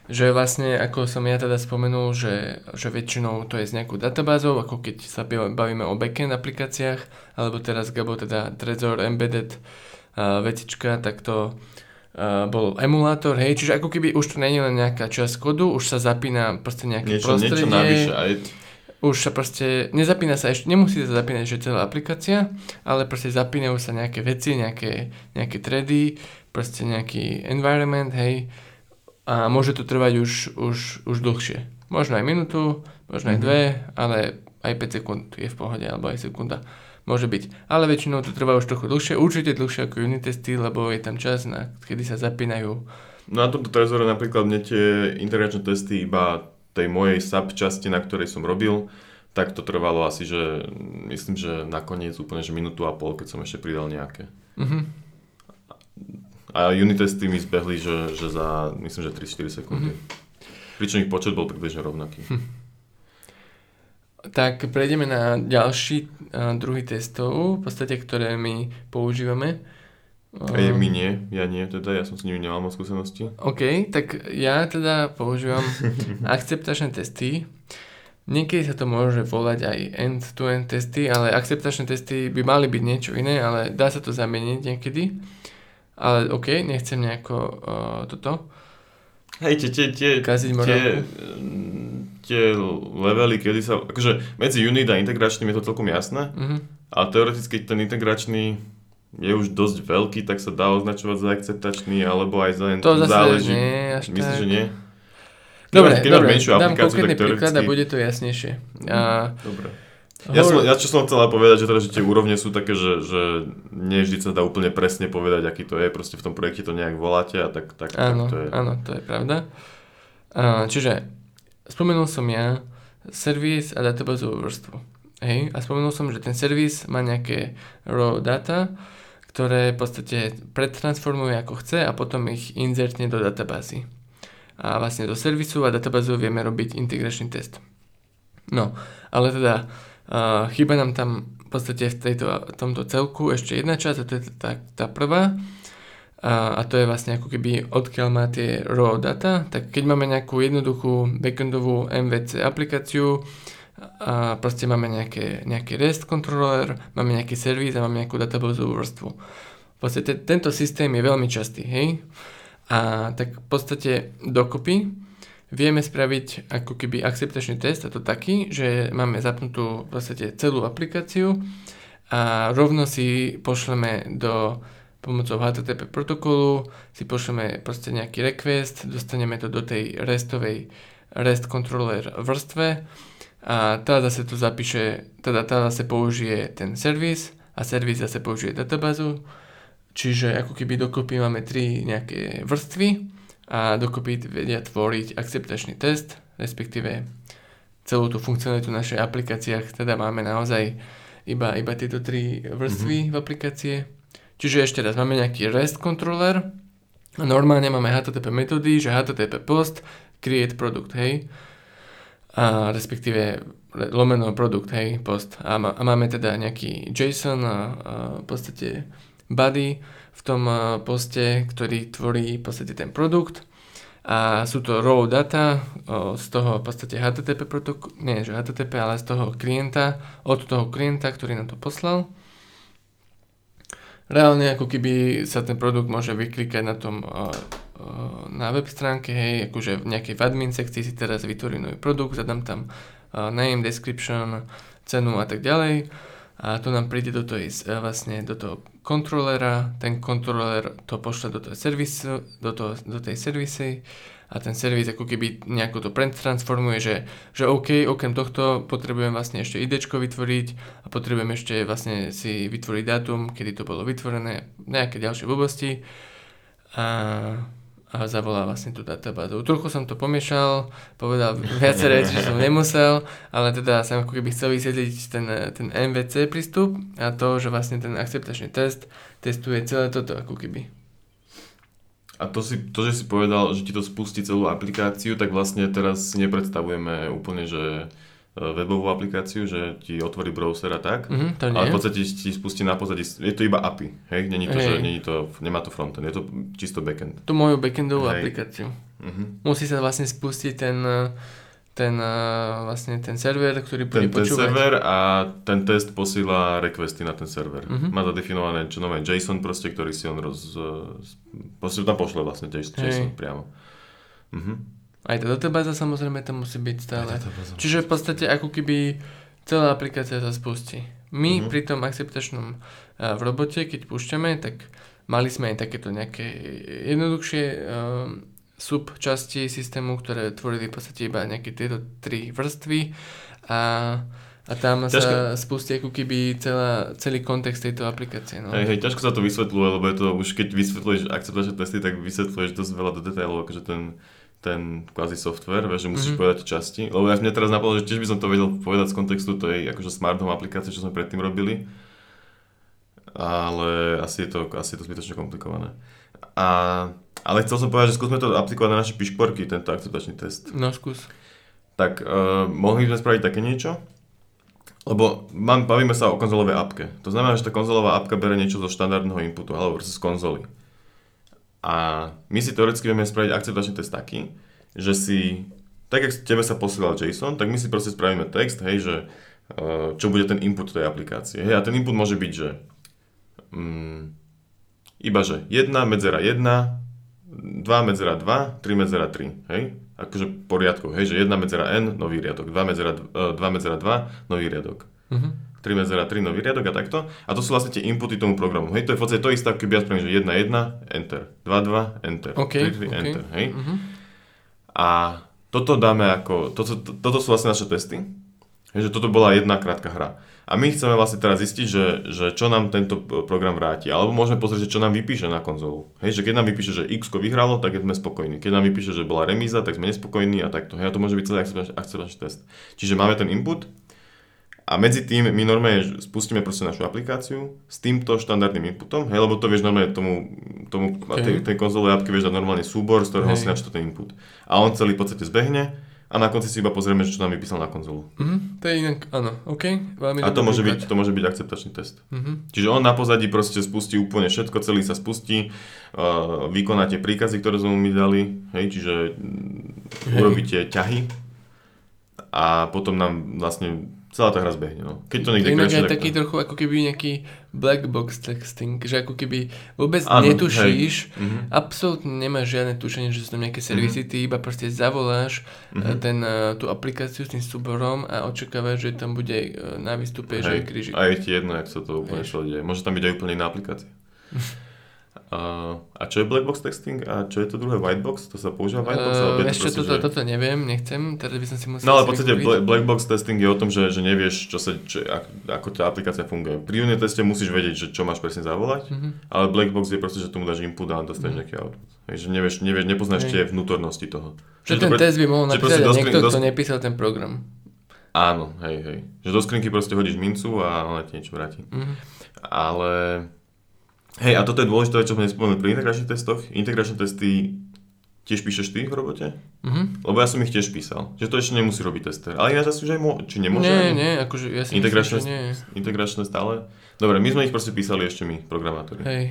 že vlastne, ako som ja teda spomenul, že, že väčšinou to je z nejakou databázou, ako keď sa bavíme o backend aplikáciách, alebo teraz Gabo teda Trezor Embedded uh, vecička, tak to uh, bol emulátor, hej, čiže ako keby už to není len nejaká časť kodu, už sa zapína proste nejaké niečo, prostredie. Niečo navyše, aj už sa proste, nezapína sa ešte, nemusí sa zapínať že celá aplikácia, ale proste zapínajú sa nejaké veci, nejaké, nejaké thready, proste nejaký environment, hej, a môže to trvať už, už, už dlhšie. Možno aj minútu, možno aj mm-hmm. dve, ale aj 5 sekúnd je v pohode, alebo aj sekunda. Môže byť. Ale väčšinou to trvá už trochu dlhšie, určite dlhšie ako unit testy, lebo je tam čas, na, kedy sa zapínajú. No a tomto Trezore napríklad mne tie integračné testy iba tej mojej sub časti, na ktorej som robil, tak to trvalo asi, že myslím, že nakoniec úplne že minútu a pol, keď som ešte pridal nejaké. Mm-hmm. A unit testy mi zbehli, že, že za, myslím, že 3-4 sekundy. Mm-hmm. Pričom ich počet bol približne rovnaký. Hm. Tak prejdeme na ďalší uh, druhý testov, v podstate, ktoré my používame. Je mi nie, ja nie, teda ja som s nimi nemal moc skúsenosti. OK, tak ja teda používam akceptačné testy. Niekedy sa to môže volať aj end-to-end testy, ale akceptačné testy by mali byť niečo iné, ale dá sa to zameniť niekedy. Ale OK, nechcem nejako uh, toto. Hej, tie, tie, tie, tie, tie levely, kedy sa, akože medzi unit a integračným je to celkom jasné, mm-hmm. ale teoreticky ten integračný je už dosť veľký, tak sa dá označovať za akceptačný, alebo aj za To zase záleží. nie, až Myslíš, tak. že nie? Dobre, keď dobre, dám konkrétny príklad a bude to jasnejšie. A, dobre. Ja, som, ja čo som chcela povedať, že, teda, že tie úrovne sú také, že, že nie vždy sa dá úplne presne povedať, aký to je, proste v tom projekte to nejak voláte a tak, tak, áno, tak to je. Áno, to je pravda. Čiže spomenul som ja servis a databázovú vrstvu. Hej, a spomenul som, že ten servis má nejaké raw data, ktoré v podstate pretransformuje ako chce a potom ich inzertne do databázy. A vlastne do servisu a databázu vieme robiť integračný test. No, ale teda chýba nám tam v podstate v tejto, tomto celku ešte jedna časť a to je tá, tá prvá a, a to je vlastne ako keby odkiaľ má tie raw data, tak keď máme nejakú jednoduchú backendovú MVC aplikáciu a proste máme nejaké, nejaký REST kontroler, máme nejaký servis a máme nejakú databázovú vrstvu. Proste te, tento systém je veľmi častý, hej? A tak v podstate dokopy vieme spraviť ako keby akceptačný test a to taký, že máme zapnutú v podstate celú aplikáciu a rovno si pošleme do pomocou HTTP protokolu si pošleme proste nejaký request, dostaneme to do tej restovej REST controller vrstve a tá zase tu zapíše, teda tá zase použije ten servis a servis zase použije databázu, čiže ako keby dokopy máme tri nejaké vrstvy a dokopy vedia tvoriť akceptačný test, respektíve celú tú funkcionalitu našej aplikáciách, teda máme naozaj iba, iba tieto tri vrstvy mm-hmm. v aplikácie. Čiže ešte raz, máme nejaký REST controller, normálne máme HTTP metódy, že HTTP post, create product, hej a respektíve lomeno produkt, hej, post. A, má, a máme teda nejaký JSON a, a v podstate body v tom poste, ktorý tvorí v podstate ten produkt a sú to raw data z toho v podstate HTTP protokol, nie že HTTP, ale z toho klienta, od toho klienta, ktorý nám to poslal. Reálne ako keby sa ten produkt môže vyklikať na tom na web stránke, hej, akože v nejakej v admin sekcii si teraz vytvorím nový produkt, zadám tam name, description, cenu a tak ďalej a to nám príde do, toho, vlastne do toho kontrolera, ten kontroler to pošle do, toho servisu, do, toho, do tej servisy a ten servis ako keby nejako to transformuje, že, že OK, okrem tohto potrebujem vlastne ešte ID vytvoriť a potrebujem ešte vlastne si vytvoriť dátum, kedy to bolo vytvorené, nejaké ďalšie blbosti. A a zavolá vlastne tú databázu. Trochu som to pomiešal, povedal viaceré že som nemusel, ale teda som ako keby chcel vysvetliť ten, ten MVC prístup a to, že vlastne ten akceptačný test testuje celé toto ako keby. A to, si, to, že si povedal, že ti to spustí celú aplikáciu, tak vlastne teraz si nepredstavujeme úplne, že webovú aplikáciu, že ti otvorí browser a tak, mm-hmm, to nie. ale v podstate ti spustí na pozadí, je to iba API, hej, není to, hey. že není to, nemá to frontend, je to čisto backend. Tu moju backendovú hey. aplikáciu. Mm-hmm. Musí sa vlastne spustiť ten, ten, vlastne ten server, ktorý bude ten, počúvať. Ten server a ten test posíla requesty na ten server. Mm-hmm. Má zadefinované čo nové JSON proste, ktorý si on roz... Posíl, tam pošle vlastne JSON hey. priamo. Mhm. Aj tá databáza samozrejme tam musí byť stále. Čiže v podstate ako keby celá aplikácia sa spustí. My uh-huh. pri tom akceptačnom uh, v robote, keď púšťame, tak mali sme aj takéto nejaké jednoduchšie uh, subčasti systému, ktoré tvorili v podstate iba nejaké tieto tri vrstvy a, a tam ťažko... sa spustí ako keby celá, celý kontext tejto aplikácie. No. Hej, hej, ťažko sa to vysvetľuje, lebo je to už keď vysvetľuješ akceptačné testy, tak vysvetľuješ dosť veľa do detailov, akože ten ten kvázi software, vieš, že musíš mm-hmm. povedať časti. Lebo ja mne teraz napadlo, že tiež by som to vedel povedať z kontextu tej akože smart home aplikácie, čo sme predtým robili. Ale asi je to, asi je to zbytočne komplikované. A, ale chcel som povedať, že skúsme to aplikovať na naše pišporky, tento akceptačný test. No, skús. Tak uh, mohli sme spraviť také niečo? Lebo mám, bavíme sa o konzolovej apke. To znamená, že tá konzolová apka bere niečo zo štandardného inputu, alebo z konzoly. A my si teoreticky vieme spraviť akceptačný test taký, že si, tak jak tebe sa posielal JSON, tak my si proste spravíme text, hej, že uh, čo bude ten input tej aplikácie. Hej, a ten input môže byť, že um, iba že 1 medzera 1, 2 medzera 2, 3 medzera 3, hej? Akože poriadku, hej, že 1 medzera n, nový riadok, 2 medzera, 2 medzera 2, nový riadok. Uh-huh. 3 medzera 3 nový riadok a takto. A to sú vlastne tie inputy tomu programu. Hej, to je v podstate to isté, keby ja spravím, že 1, 1, enter, 2, 2, enter, okay, 3, 3, okay. enter, hej. Uh-huh. A toto dáme ako, toto, to, toto sú vlastne naše testy. Hej, že toto bola jedna krátka hra. A my chceme vlastne teraz zistiť, že, že čo nám tento program vráti. Alebo môžeme pozrieť, že čo nám vypíše na konzolu. Hej, že keď nám vypíše, že X vyhralo, tak sme spokojní. Keď nám vypíše, že bola remíza, tak sme nespokojní a takto. Hej, a to môže byť celý akceptačný test. Čiže máme ten input, a medzi tým my normálne spustíme proste našu aplikáciu s týmto štandardným inputom, hej, lebo to vieš normálne tomu, tomu okay. tej, tej konzole appke vieš dať normálne súbor, z ktorého hey. si načíta ten input. A on celý v podstate zbehne a na konci si iba pozrieme, čo nám vypísal na konzolu. Mm-hmm, to je inak, áno, OK. Veľmi a to môže, byť, to môže byť akceptačný test. Mm-hmm. Čiže on na pozadí proste spustí úplne všetko, celý sa spustí, uh, vykonáte príkazy, ktoré sme mu dali, hej, čiže hey. urobíte ťahy, a potom nám vlastne celá tá hra zbehne. No. Keď to niekde Inak je tak taký to... trochu ako keby nejaký black box texting, že ako keby vôbec Áno, netušíš, Mhm. absolútne nemáš žiadne tušenie, že sú tam nejaké servisy, ty iba proste zavoláš Mhm. mm ten, eh, tú aplikáciu s tým súborom a očakávaš, že tam bude eh, na výstupe, že je krížik. a je ti jedno, jak sa to úplne celé deje. Môže tam byť aj úplne iná aplikácia. a, a čo je black box texting? A čo je to druhé white box? To sa používa white box? alebo je Uh, to ešte proste, toto, že- toto neviem, nechcem, teraz by som si musel No ale v podstate black box testing je o tom, že, že nevieš, čo sa, čo, ak- ako tá aplikácia funguje. Pri unit teste musíš vedieť, že čo máš presne zavolať, Mhm. ale black box je proste, že tomu dáš input a dostaneš Mhm. nejaký output. Hej, že nevieš, nevieš, nepoznáš Hej. tie vnútornosti toho. Že to ten pre- test by mohol napísať niekto, skrin- do kto nepísal ten program. Áno, hej, hej. Že do skrinky proste hodíš mincu a ona ti niečo vráti. Mhm. Ale... Hej, a toto je dôležité, čo sme nespomenuli pri integračných testoch. Integračné testy tiež píšeš ty v robote? Mhm. Lebo ja som ich tiež písal. Že to ešte nemusí robiť tester. Ale ináč asi už aj mo- či nemôže? Nie, ani? nie, akože ja si myslím, Integračné, že nie. integračné stále? Dobre, my sme ich proste písali ešte my, programátori. Hej.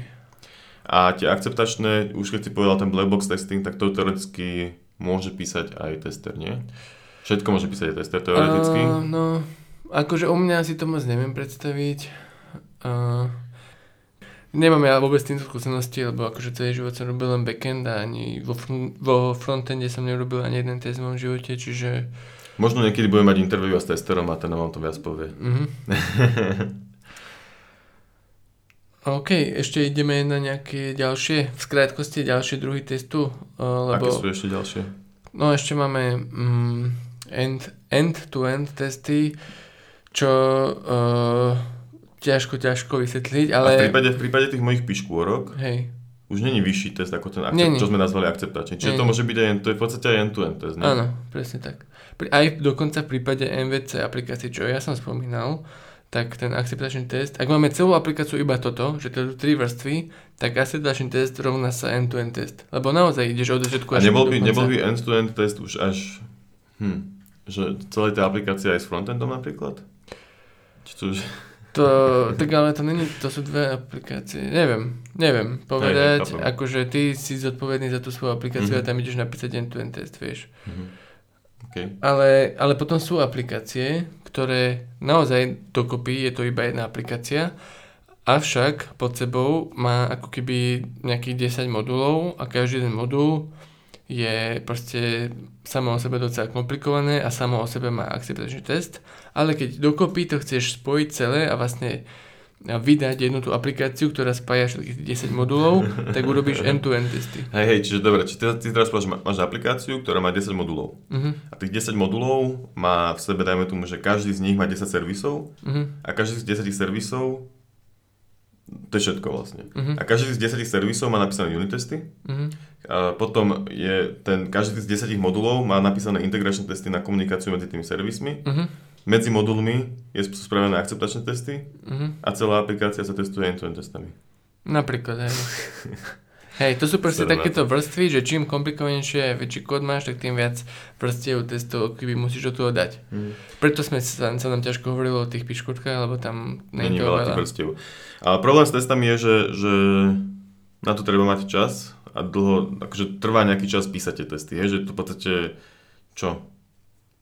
A tie akceptačné, už keď si povedal ten black box testing, tak to teoreticky môže písať aj tester, nie? Všetko môže písať aj tester teoreticky. Uh, no, akože u mňa si to moc neviem predstaviť. Uh, nemám ja vôbec tým skúsenosti, lebo akože celý život som robil len backend a ani vo, fr- vo frontende som nerobil ani jeden test v mojom živote, čiže... Možno niekedy budeme mať interview s testerom a ten nám to viac povie. Mhm. OK, ešte ideme na nejaké ďalšie, v skrátkosti ďalšie druhy testu, uh, lebo... Aké sú ešte ďalšie? No ešte máme mm, end, end-to-end testy, čo uh, ťažko, ťažko vysvetliť, ale... A v prípade, v prípade tých mojich piškôrok Hej, už není vyšší test ako ten akcept, Není. čo sme nazvali akceptačný. Čiže to môže byť aj, to je v podstate aj end-to-end test, ne? áno, presne tak. Pri, aj dokonca v prípade MVC aplikácií, čo ja som spomínal, tak ten akceptačný test, ak máme celú aplikáciu iba toto, že to sú tri vrstvy, tak akceptačný test rovná sa end-to-end test. Lebo naozaj ideš od začiatku A až nebol do by, nebol by end-to-end test už až... Hm, že celé tá aplikácia aj s frontendom napríklad? Či to už... To, tak ale to není, to sú dve aplikácie. Neviem, neviem povedať, chápem. akože ty si zodpovedný za tú svoju aplikáciu Mhm. a tam ideš napísať end-to-end test, vieš. Mhm. OK. Ale, ale potom sú aplikácie, ktoré naozaj dokopy je to iba jedna aplikácia, avšak pod sebou má ako keby nejakých 10 modulov a každý jeden modul je proste samo o sebe docela komplikované a samo o sebe má akceptačný test, ale keď dokopy to chceš spojiť celé a vlastne vydať jednu tú aplikáciu, ktorá spája všetkých tých 10 modulov, tak urobíš end-to-end testy. Hej, hej, čiže dobre, či ty, ty teraz povedal, máš aplikáciu, ktorá má 10 modulov. Mhm, A tých 10 modulov má v sebe, dajme tomu, že každý z nich má 10 servisov mhm, a každý z 10 servisov to je všetko vlastne. mhm, A každý z 10 servisov má napísané unit testy. A potom je ten, každý z 10 modulov má napísané integračné testy na komunikáciu medzi tými servismi. mhm, Medzi modulmi je spravené akceptačné testy mhm. a celá aplikácia sa testuje end-to-end testami. Napríklad, hej. Hej, to sú proste takéto vrstvy, že čím komplikovanejšie a väčší kód máš, tak tým viac vrstiev testov keby musíš do toho dať. Preto sme sa, sa nám ťažko hovorilo o tých piškotkách, lebo tam Není není veľa tých vrstiev. Ale problém s testami je, že, že na to treba mať čas a dlho, akože trvá nejaký čas písať tie testy, hej, že to v podstate, čo,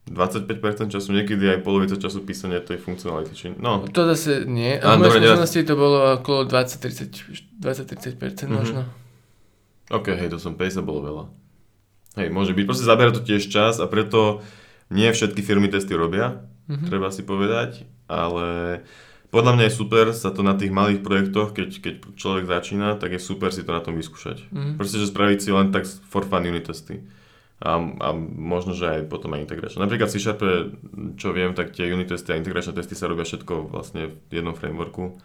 25% času, niekedy aj polovica času písania tej funkcionality, či, no, To zase nie, v mojej dobre, ja- skúsenosti to bolo okolo 20-30% 20-30% Mhm. možno. ok, hej, to som 50 bolo veľa. Hej, môže byť, proste zabera to tiež čas a preto nie všetky firmy testy robia, Mhm. treba si povedať, ale podľa mňa je super sa to na tých malých projektoch, keď, keď človek začína, tak je super si to na tom vyskúšať. Mhm. Proste, že spraviť si len tak for fun unit testy. A, a možno, že aj potom aj integračné. Napríklad C Sharp, čo viem, tak tie unit testy a integračné testy sa robia všetko vlastne v jednom frameworku,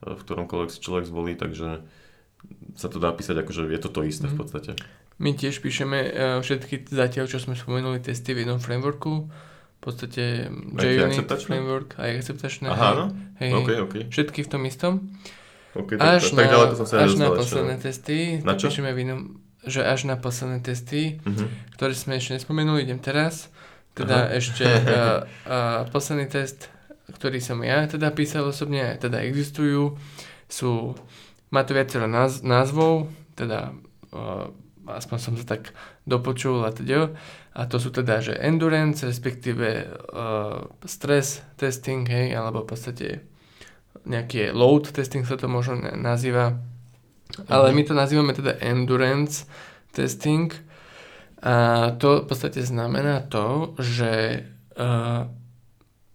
v ktoromkoľvek si človek zvolí, takže sa to dá písať akože je to to isté v Mhm. podstate. My tiež píšeme uh, všetky zatiaľ, čo sme spomenuli, testy v jednom frameworku. Podstate tie JUnit framework, aj akceptačné. Aha, hej. no, Hej, OK, hej. OK. Všetky v tom istom. okay Až, tak, tak, na, ďaleko som sa až na posledné testy, Na to čo? píšeme v inom, že až na posledné testy, Mhm. ktoré sme ešte nespomenuli, idem teraz. Teda Aha. ešte uh, uh, posledný test, ktorý som ja teda písal osobne, teda existujú, sú, má to viacero náz- názvov, teda uh, aspoň som sa tak dopočul a teda. A to sú teda, že endurance, respektíve uh, stress testing, hej, alebo v podstate nejaký load testing sa to možno nazýva. Ale my to nazývame teda endurance testing. A to v podstate znamená to, že uh,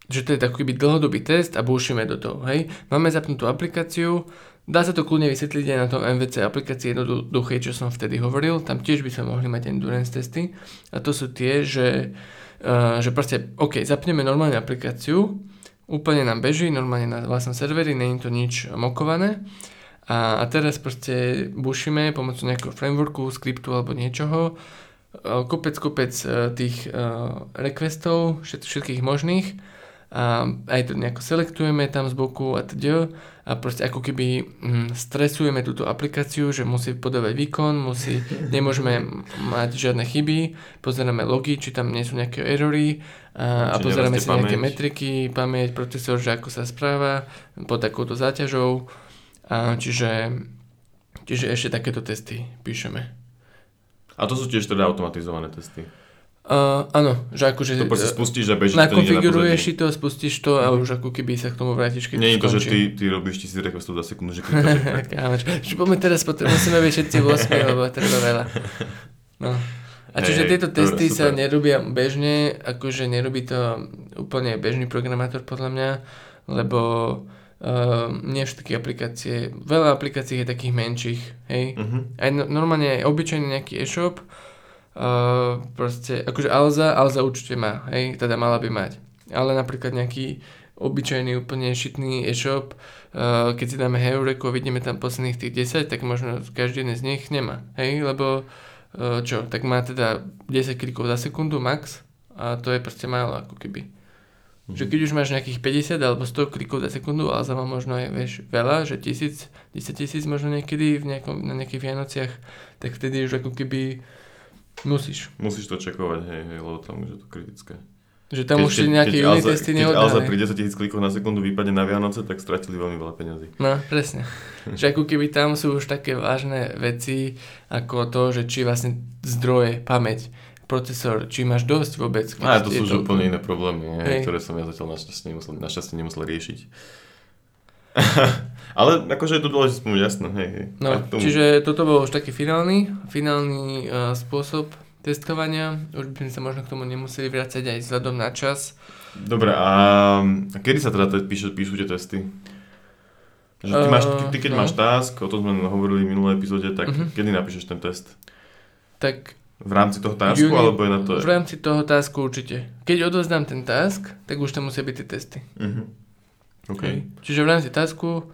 že to je takový dlhodobý test a búšime do toho, hej. Máme zapnutú aplikáciu, dá sa to kľudne vysvetliť aj na tom MVC aplikácii jednoduché, čo som vtedy hovoril, tam tiež by sme mohli mať endurance testy. A to sú tie, že, uh, že proste, OK, zapneme normálnu aplikáciu, úplne nám beží, normálne na vlastnom serveri, není to nič mokované. A, a teraz proste bušíme pomocou nejakého frameworku, skriptu alebo niečoho, kopec, kopec e, tých requestov, všetkých možných. A aj to nejako selektujeme tam z boku a teda a proste ako keby hm, stresujeme túto aplikáciu, že musí podávať výkon, musí, nemôžeme mať žiadne chyby, pozeráme logy, či tam nie sú nejaké erory a, a pozeráme si nejaké pamäť. metriky, pamäť, procesor, že ako sa správa pod takouto záťažou. A čiže, čiže ešte takéto testy píšeme. A to sú tiež teda automatizované testy? Uh, áno, že akože... To proste spustíš a beží Nakonfiguruješ si to, spustíš to a už ako keby sa k tomu vrátiš, keď Nie je to, že ty, ty robíš tisíc requestov za sekundu, že klikáš. že poďme teraz, musíme byť všetci 8, lebo treba veľa. No. A čiže hey, tieto testy dobre, sa nerobia bežne, akože nerobí to úplne bežný programátor podľa mňa, lebo uh, nie všetky aplikácie, veľa aplikácií je takých menších, hej. Uh-huh. Aj no, normálne aj obyčajný nejaký e-shop, Uh, proste, akože Alza, Alza určite má, hej, teda mala by mať. Ale napríklad nejaký obyčajný úplne šitný e-shop, uh, keď si dáme Heureko a vidíme tam posledných tých 10, tak možno každý jeden z nich nemá, hej, lebo uh, čo, tak má teda 10 klikov za sekundu max a to je proste málo ako keby. Mm-hmm. Že keď už máš nejakých 50 alebo 100 klikov za sekundu, ale za má možno aj vieš, veľa, že tisíc, 10 tisíc možno niekedy v nejakom, na nejakých Vianociach, tak vtedy už ako keby Musíš. Musíš to čekovať, hej, hej, lebo tam už je to kritické. Že tam keď, už si nejaké unit testy Keď Alza pri 10 tisíc klikov na sekundu vypadne na Vianoce, tak stratili veľmi veľa peniazy. No, presne. že ako keby tam sú už také vážne veci, ako to, že či vlastne zdroje, pamäť, procesor, či máš dosť vôbec. A to sú už úplne iné problémy, hej, ktoré som ja zatiaľ našťastie nemusel, našťastie nemusel riešiť. Ale akože je to dôležité spomínať, jasné, hej, hej. No, tomu... čiže toto bol už taký finálny, finálny uh, spôsob testovania. Už by sme sa možno k tomu nemuseli vrácať aj vzhľadom na čas. Dobre, a, a kedy sa teda te, píšu, píšu tie testy? Že ty, máš, ty, keď uh, no. máš task, o tom sme hovorili v minulej epizóde, tak uh-huh. kedy napíšeš ten test? Tak v rámci toho tasku, juni, alebo je na to... V rámci toho tasku určite. Keď odozdám ten task, tak už tam musia byť tie testy. Uh-huh. Okay. Čiže v rámci tasku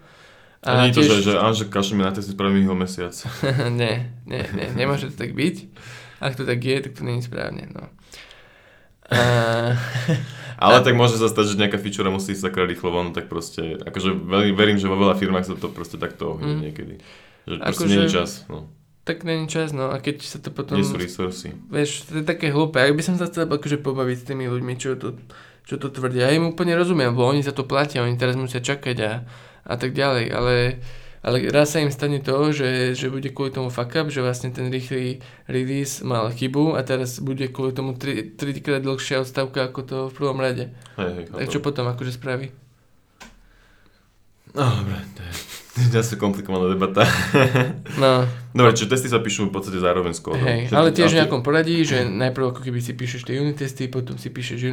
a, a nie je tiež... to, že, že, že kašleme na testy, spravíme ho mesiac. nie, nie, nie, nemôže to tak byť. Ak to tak je, tak to je správne. No. A... Ale tak môže sa stať, že nejaká feature musí sa rýchlo von, tak proste, akože verím, že vo veľa firmách sa to proste takto ohne mm. niekedy. Že proste nie je čas. No. Tak není čas, no a keď sa to potom... Nie sú resursy. Vieš, to je také hlúpe. Ak by som sa chcel akože pobaviť s tými ľuďmi, čo to čo to tvrdia. Ja im úplne rozumiem, lebo oni za to platia, oni teraz musia čakať a, a tak ďalej, ale, ale raz sa im stane to, že, že bude kvôli tomu fuck up, že vlastne ten rýchly release mal chybu a teraz bude kvôli tomu 3, 3 krát dlhšia odstavka ako to v prvom rade. Hej, hej, tak čo potom akože spraví? No, dobre, to je Zase komplikovaná debata. No. Dobre, čiže testy sa píšu v podstate zároveň s kódom. Hej, ale tiež v nejakom poradí, že najprv ako keby si píšeš tie unit testy, potom si píšeš uh,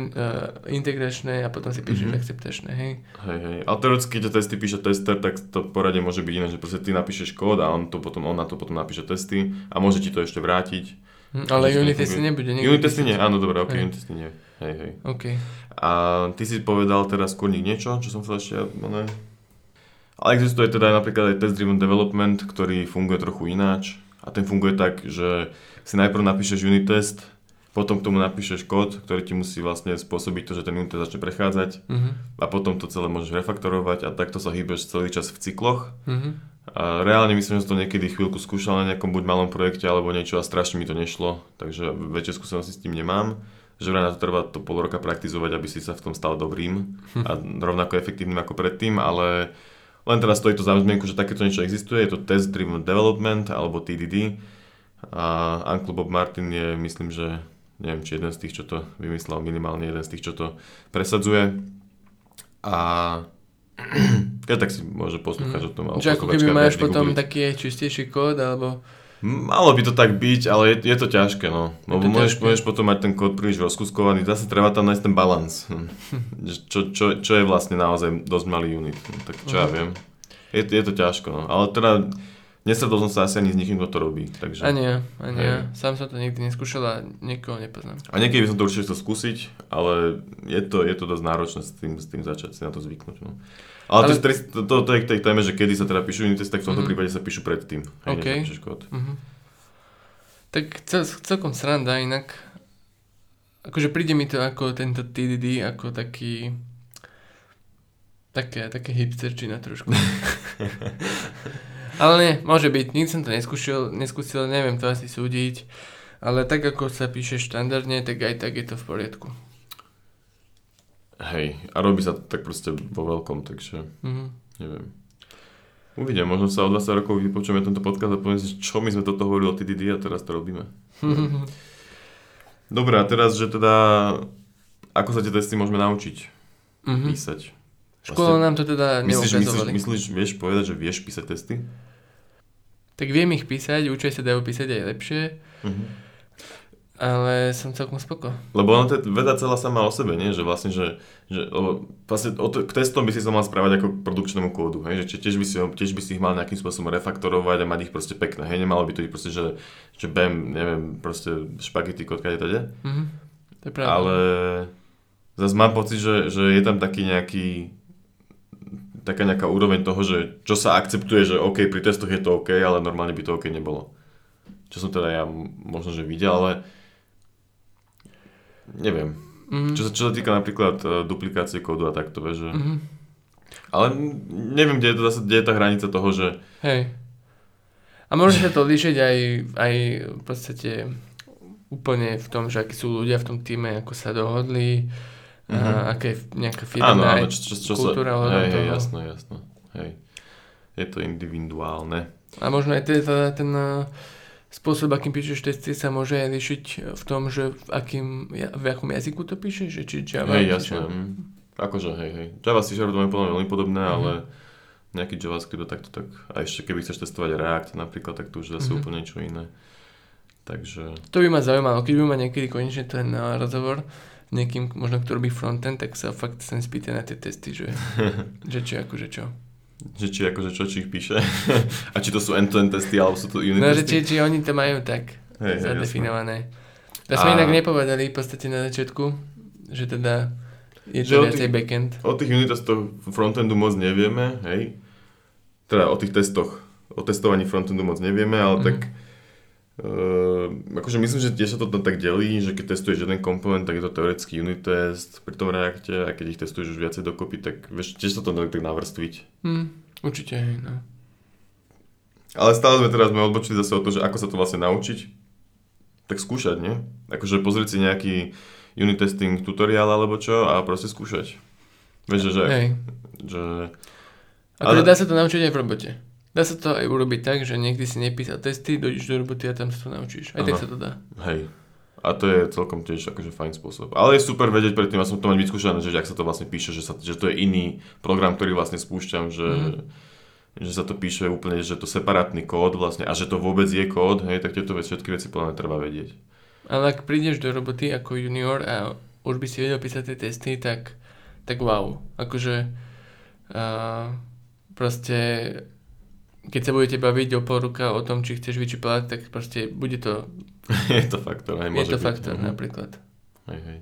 integračné a potom si píšeš mm-hmm. akceptačné, hej. Hej, hej. Ale teoreticky, keď testy píše tester, tak to poradie môže byť iné, že proste ty napíšeš kód a on, to potom, on na to potom napíše testy a môže ti to ešte vrátiť. Hm, ale unit testy nebude. Unit testy nie, áno, dobre, ok, unit testy nie. Hej, hej. OK. A ty si povedal teraz skôr niečo, čo som chcel ešte, ne? Ale existuje teda napríklad aj test driven development, ktorý funguje trochu ináč. A ten funguje tak, že si najprv napíšeš unit test, potom k tomu napíšeš kód, ktorý ti musí vlastne spôsobiť to, že ten unit začne prechádzať uh-huh. a potom to celé môžeš refaktorovať a takto sa hýbeš celý čas v cykloch. Uh-huh. A reálne myslím, že som to niekedy chvíľku skúšal na nejakom buď malom projekte alebo niečo a strašne mi to nešlo, takže väčšie skúsenosti s tým nemám že vraj na to treba to pol roka praktizovať, aby si sa v tom stal dobrým a rovnako efektívnym ako predtým, ale len teraz stojí to za zmienku, že takéto niečo existuje, je to Test Driven Development alebo TDD A Uncle Bob Martin je, myslím, že neviem, či jeden z tých, čo to vymyslel, minimálne jeden z tých, čo to presadzuje. A keď tak si môže poslúchať mm. o tom. Že ako keby máš potom taký čistejší kód, alebo... Malo by to tak byť, ale je, je to ťažké, no. Lebo môžeš, môžeš potom mať ten kód príliš rozkuskovaný, zase treba tam nájsť ten balans. čo, čo, čo je vlastne naozaj dosť malý unit, no, tak čo uh-huh. ja mhm. viem. Je, je to ťažko, no. Ale teda Nesredol som sa asi ani s nikým, kto to robí. Takže, ani ja, ani ja. Sám som to nikdy neskúšal a nikoho nepoznám. A niekedy by som to určite chcel skúsiť, ale je to, je to dosť náročné s tým, s tým začať si na to zvyknúť. No. Ale, ale... To, to, to, to, je k tej téme, že kedy sa teda píšu unit testy, tak v tomto mm-hmm. prípade sa píšu predtým. Hej, okay. kód. Mm-hmm. Tak cel, celkom sranda inak. Akože príde mi to ako tento TDD, ako taký také, také hipsterčina trošku. Ale nie, môže byť, nikdy som to neskúšil, neskúsil, neviem to asi súdiť, ale tak ako sa píše štandardne, tak aj tak je to v poriadku. Hej, a robí sa to tak proste vo veľkom, takže mm-hmm. neviem. Uvidím, možno sa o 20 rokov vypočujeme tento podcast a poviem si, čo my sme toto hovorili o TDD a teraz to robíme. Dobre, a teraz, že teda, ako sa tie testy môžeme naučiť mm-hmm. písať? Škola vlastne, nám to teda myslíš, myslíš, myslíš, vieš povedať, že vieš písať testy? Tak viem ich písať, určite sa dajú písať aj lepšie. Uh-huh. Ale som celkom spoko. Lebo ono to je veda celá sama o sebe, nie? Že vlastne, že, že lebo vlastne o to, k testom by si sa mal správať ako k produkčnému kódu, hej? Že tiež by, si, tiež by si ich mal nejakým spôsobom refaktorovať a mať ich proste pekné, hej? Nemalo by to byť proste, že, že bam, neviem, proste špagety kód, kade tade. Mm-hmm. To je pravda. Ale zase mám pocit, že, že je tam taký nejaký taká nejaká úroveň toho, že čo sa akceptuje, že OK, pri testoch je to OK, ale normálne by to OK nebolo. Čo som teda ja možno, že videl, ale neviem. Mm-hmm. Čo, sa, čo sa týka napríklad uh, duplikácie kódu a takto, že... Mm-hmm. Ale neviem, kde je, to zase, kde je tá hranica toho, že... Hej. A môže sa to líšiť aj, aj v podstate úplne v tom, že akí sú ľudia v tom týme, ako sa dohodli, mm-hmm. a aké nejaká firma, áno, áno, čo, čo, čo kultúra sa, hej, hej, jasno, jasno, hej. Je to individuálne. A možno aj teda ten uh, spôsob, akým píšeš testy, sa môže líšiť v tom, že v, akým, v akom jazyku to píšeš, že či Java, hej, jasné. Mm. Akože, hej, hej. Java C Sharp je veľmi podobné, mm-hmm. ale nejaký JavaScript takto tak. A ešte keby chceš testovať React napríklad, tak to už zase mm-hmm. úplne niečo iné. Takže... To by ma zaujímalo, keď by ma niekedy konečne ten uh, rozhovor, niekým, možno kto robí frontend, tak sa fakt sem spýta na tie testy, že, že či akože čo. Že či akože čo, či ich píše. A či to sú end-to-end testy, alebo sú to unit No, že či, či oni to majú tak hey, zadefinované. To sme a... inak nepovedali v podstate na začiatku, že teda je to viacej backend. O tých unit testoch frontendu moc nevieme, hej. Teda o tých testoch, o testovaní frontendu moc nevieme, ale mm. tak Uh, akože myslím, že tiež sa to tak delí, že keď testuješ jeden komponent, tak je to teoretický unit test pri tom reakte a keď ich testuješ už viacej dokopy, tak vieš, tiež sa to dá tak navrstviť. Hmm, určite, hej, no. Ale stále sme teraz sme odbočili zase o to, že ako sa to vlastne naučiť, tak skúšať, nie? Akože pozrieť si nejaký unit testing tutoriál alebo čo a proste skúšať. Vieš, že... Hej. že ale... dá sa to naučiť aj v robote. Dá sa to aj urobiť tak, že niekdy si nepísal testy, dojdeš do roboty a tam sa to naučíš. Aj Aha. tak sa to dá. Hej. A to je celkom tiež akože fajn spôsob. Ale je super vedieť predtým, ja som to mať vyskúšané, že ak sa to vlastne píše, že, sa, že to je iný program, ktorý vlastne spúšťam, že, mm. že sa to píše úplne, že to separátny kód vlastne a že to vôbec je kód, hej, tak tieto všetky veci podľa mňa treba vedieť. Ale ak prídeš do roboty ako junior a už by si vedel písať tie testy, tak, tak wow. Akože uh, proste keď sa budete baviť o pol ruka o tom, či chceš vyčiplať, tak proste bude to... je to faktor, aj Je to byť. faktor, uh-huh. napríklad. Hej, hej.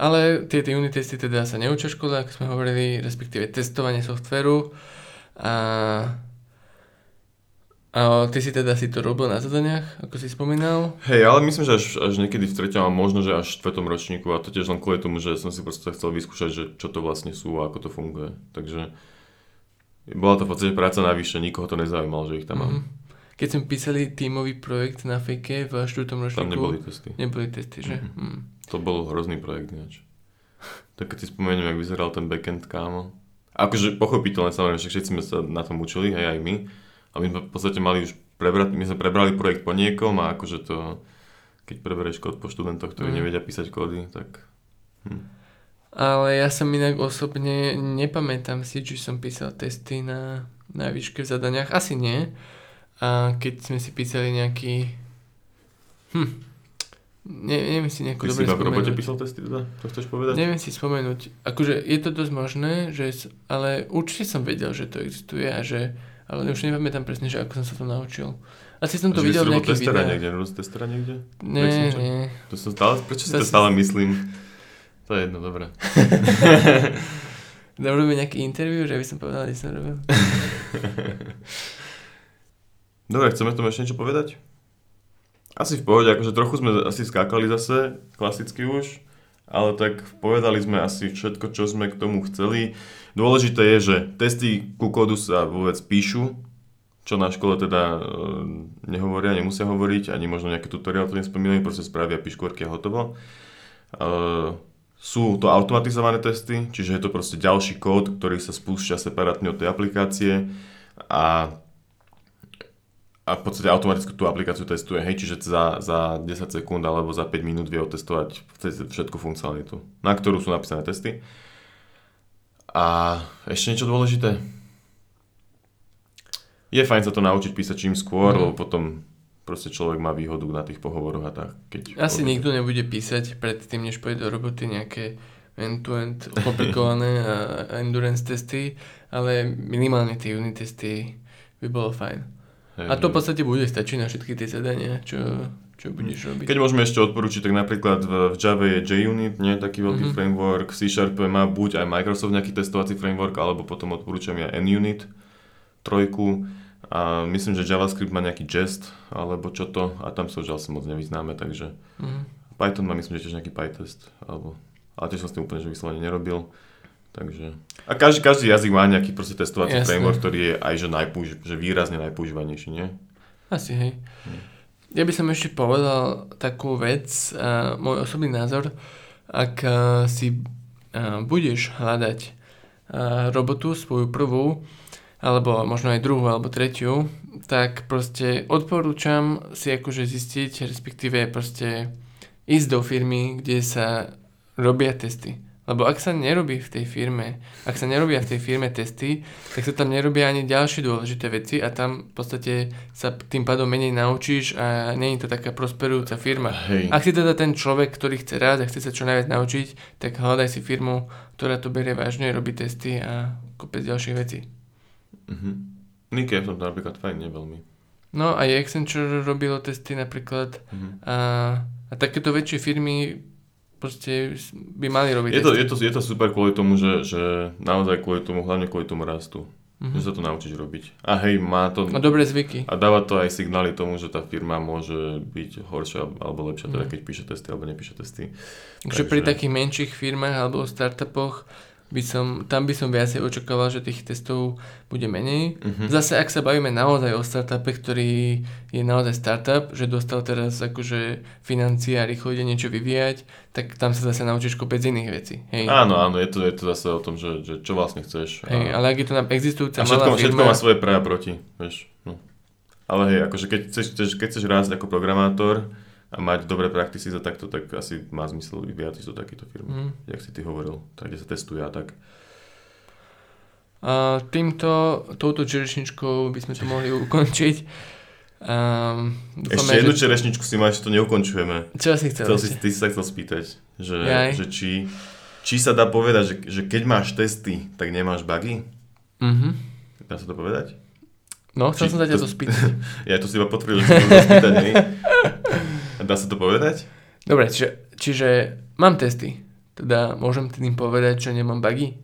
Ale tie, tie unit testy teda sa neučia škole, ako sme hovorili, respektíve testovanie softveru. A, a ty si teda si to robil na zadaniach, ako si spomínal? Hej, ale myslím, že až, až niekedy v treťom a možno, že až v štvrtom ročníku a to tiež len kvôli tomu, že som si proste chcel vyskúšať, že čo to vlastne sú a ako to funguje. Takže bola to v podstate práca navyše, nikoho to nezaujímalo, že ich tam mám. Mm-hmm. Keď sme písali tímový projekt na fejke v štvrtom ročníku... Tam neboli testy. Neboli testy, že? Mm-hmm. Mm. To bol hrozný projekt ináč. Tak keď si spomeniem, jak vyzeral ten backend, kámo. Akože pochopiteľne samozrejme, že všetci sme sa na tom učili, hej, aj my. A my sme v podstate mali už prebrať, my sme prebrali projekt po niekom a akože to, keď prebereš kód po študentoch, ktorí mm. nevedia písať kódy, tak... Hm. Ale ja som inak osobne nepamätám si, či som písal testy na, na výške v zadaniach. Asi nie. A keď sme si písali nejaký... Hm. Ne, neviem si nejako Ty dobre si na spomenúť. robote písal testy teda? To chceš povedať? Neviem si spomenúť. Akože je to dosť možné, že, ale určite som vedel, že to existuje a že... Ale už nepamätám presne, že ako som sa to naučil. Asi som to Že videl v nejakých testera videách. niekde, robil si testera niekde? Nie, nie. To som stále, prečo si To stále myslím? To je jedno, dobré. Robíme nejaký interview, že by som povedal, že som robil. Dobre, chceme tomu ešte niečo povedať? Asi v pohode, akože trochu sme asi skákali zase, klasicky už, ale tak povedali sme asi všetko, čo sme k tomu chceli. Dôležité je, že testy ku kódu sa vôbec píšu, čo na škole teda e, nehovoria, nemusia hovoriť, ani možno nejaké tutoriál to nespomínajú, proste spravia piškvorky a hotovo. E, sú to automatizované testy, čiže je to proste ďalší kód, ktorý sa spúšťa separátne od tej aplikácie a a v podstate automaticky tú aplikáciu testuje, hej, čiže za, za 10 sekúnd alebo za 5 minút vie otestovať všetku funkcionalitu, na ktorú sú napísané testy. A ešte niečo dôležité. Je fajn sa to naučiť písať čím skôr, Mhm. lebo potom proste človek má výhodu na tých pohovoroch a tak. Keď Asi nikto nebude písať predtým, než pôjde do roboty nejaké end-to-end komplikované a endurance testy, ale minimálne tie unit testy by bolo fajn. Hej, A to v podstate bude stačiť na všetky tie zadania, čo, čo budeš robiť. Keď môžeme ešte odporučiť, tak napríklad v, v Java je JUnit, nie taký veľký Mhm. mm-hmm. framework, v C Sharp má buď aj Microsoft nejaký testovací framework, alebo potom odporúčam ja NUnit, trojku. A myslím, že JavaScript má nejaký Jest, alebo čo to, a tam sa už asi moc nevyznáme, takže Mhm. Python má myslím, že tiež nejaký PyTest, alebo, ale tiež som s tým úplne že vyslovene nerobil. Takže... A každý, každý jazyk má nejaký proste testovací Jasné. framework, ktorý je aj že, najpouž, že výrazne najpoužívanejší, nie? Asi, hej. Hm. Ja by som ešte povedal takú vec, a môj osobný názor, ak a, si a, budeš hľadať a, robotu, svoju prvú, alebo možno aj druhú, alebo tretiu, tak proste odporúčam si akože zistiť, respektíve proste ísť do firmy, kde sa robia testy. Lebo ak sa nerobí v tej firme, ak sa nerobia v tej firme testy, tak sa tam nerobia ani ďalšie dôležité veci a tam v podstate sa tým pádom menej naučíš a nie je to taká prosperujúca firma. Hej. Ak si teda ten človek, ktorý chce rád a chce sa čo najviac naučiť, tak hľadaj si firmu, ktorá to berie vážne, robí testy a kopec ďalších vecí. Mhm. Nike je v tomto napríklad fajn, nie veľmi. No aj Accenture robilo testy napríklad Mhm. a, a takéto väčšie firmy proste by mali robiť Je to, testy. je, to, je to super kvôli tomu, že, že naozaj kvôli tomu, hlavne kvôli tomu rastu. Mhm. Že sa to naučíš robiť. A hej, má to... A dobré zvyky. A dáva to aj signály tomu, že tá firma môže byť horšia alebo lepšia, teda Mhm. keď píše testy alebo nepíše testy. Takže pri Takže- takých menších firmách alebo startupoch by som, tam by som viacej očakával, že tých testov bude menej. Mhm. Zase ak sa bavíme naozaj o startupe, ktorý je naozaj startup, že dostal teraz akože financie a rýchlo ide niečo vyvíjať, tak tam sa zase naučíš kopec iných vecí. Hej. Áno, áno, je to, je to zase o tom, že, že čo vlastne chceš. Hej, a, ale ak je to nám existujúca a všetko, malá všetko firma, má svoje pre a proti, vieš. No. Ale hej, akože keď chceš, keď chceš rásť ako programátor a mať dobré praktisy za takto, tak asi má zmysel vyvíjať do takýchto firmy. Mhm. Jak si ty hovoril, tak kde sa testuje a tak. A týmto, touto čerešničkou by sme to mohli ukončiť. Um, Ešte jednu čerešničku si máš, to neukončujeme. Čo si chcel? Chcel si, ty si sa chcel spýtať, že, Jaj. že či, či sa dá povedať, že, že keď máš testy, tak nemáš bugy? Mhm. Dá sa to povedať? No, chcel Či som sa ťa to- spýtať. Ja to si iba potvrdil, že to spýtať, Dá sa to povedať? Dobre, čiže, čiže mám testy. Teda môžem tým povedať, že nemám bugy?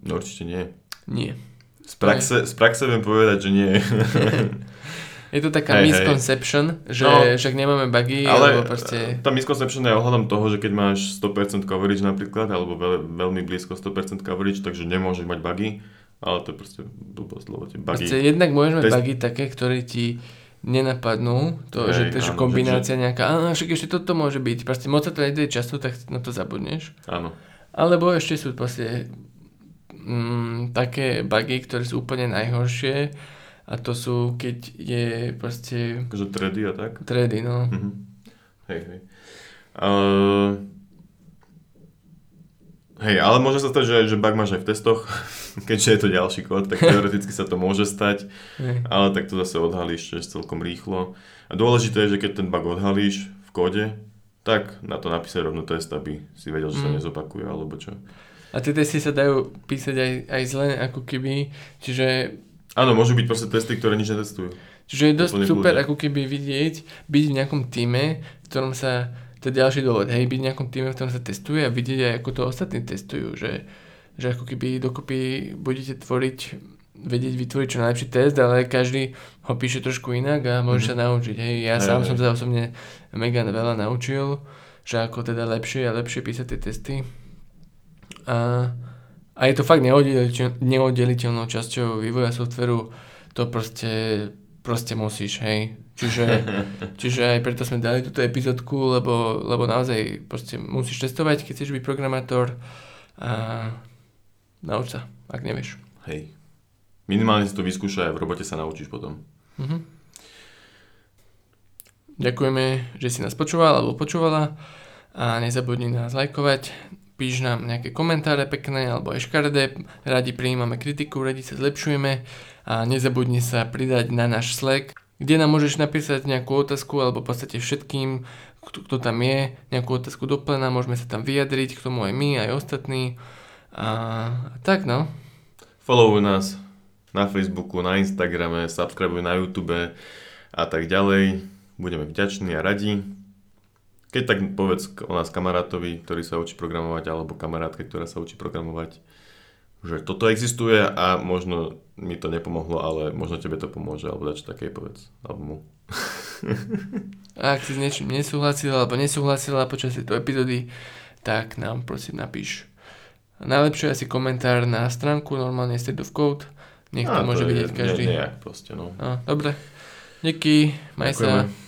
No určite nie. Nie. Z praxe, z praxe viem povedať, že nie. Je to taká hej. misconception, že No. však nemáme bugy, Ale alebo proste... tá misconception je ohľadom toho, že keď máš 100% coverage napríklad, alebo veľ, veľmi blízko 100% coverage, takže nemôžeš mať bugy, ale to je proste blbosť, lebo tie bugy... Proste jednak môžeme Test- bugy také, ktoré ti nenapadnú, to, Hej, že, že áno, kombinácia nejaká, a však ešte toto môže byť, proste moc sa to nejde často, tak na to zabudneš. Áno. Alebo ešte sú proste mm, také bugy, ktoré sú úplne najhoršie A to sú, keď je proste Akože tredy a tak. tredy, no. Mhm. Hej, hej. Uh, hej, ale môže sa stať, že, že bug máš aj v testoch, keďže je to ďalší kód, tak teoreticky sa to môže stať, ale tak to zase odhalíš celkom rýchlo. A dôležité je, že keď ten bug odhalíš v kóde, tak na to napísať rovno test, aby si vedel, že sa Mm. nezopakuje, alebo čo. A tie testy sa dajú písať aj, aj zle, ako keby, čiže, Áno, môžu byť proste testy, ktoré nič netestujú. čiže je dosť super ako keby vidieť, byť v nejakom týme, v ktorom sa, to je ďalší dôvod, hej, byť v nejakom týme, v ktorom sa testuje a vidieť aj ako to ostatní testujú, že, že ako keby dokopy budete tvoriť, vedieť vytvoriť čo najlepší test, ale každý ho píše trošku inak a môže Mhm. sa naučiť, hej, ja Hej, sám hej. som sa osobne mega veľa naučil, že ako teda lepšie a lepšie písať tie testy. A, a je to fakt neoddeliteľ, neoddeliteľnou časťou vývoja softveru, to proste, proste musíš, hej. Čiže, čiže aj preto sme dali túto epizódku, lebo, lebo naozaj proste musíš testovať, keď chceš byť programátor a nauč sa, ak nevieš. Hej. Minimálne si to vyskúšaj a v robote sa naučíš potom. Mhm. Ďakujeme, že si nás počúval alebo počúvala a nezabudni nás lajkovať, píš nám nejaké komentáre pekné alebo aj škaredé, radi prijímame kritiku, radi sa zlepšujeme a nezabudni sa pridať na náš Slack, kde nám môžeš napísať nejakú otázku alebo v podstate všetkým, kto, kto tam je, nejakú otázku do plena, môžeme sa tam vyjadriť, k tomu aj my, aj ostatní a tak no. Followuj nás na Facebooku, na Instagrame, subscribuj na YouTube a tak ďalej. Budeme vďační a radi. Keď tak povedz o nás kamarátovi, ktorý sa učí programovať, alebo kamarátke, ktorá sa učí programovať, že toto existuje a možno mi to nepomohlo, ale možno tebe to pomôže, alebo dačo také povedz, alebo mu. A ak si s niečím nesúhlasil alebo nesúhlasila počas tejto epizódy, tak nám prosím napíš. Najlepšie asi komentár na stránku, normálne State of Code. Nech to môže vidieť každý. Ne, nejak proste, no. No, dobre. Díky, maj sa. Ďakujeme.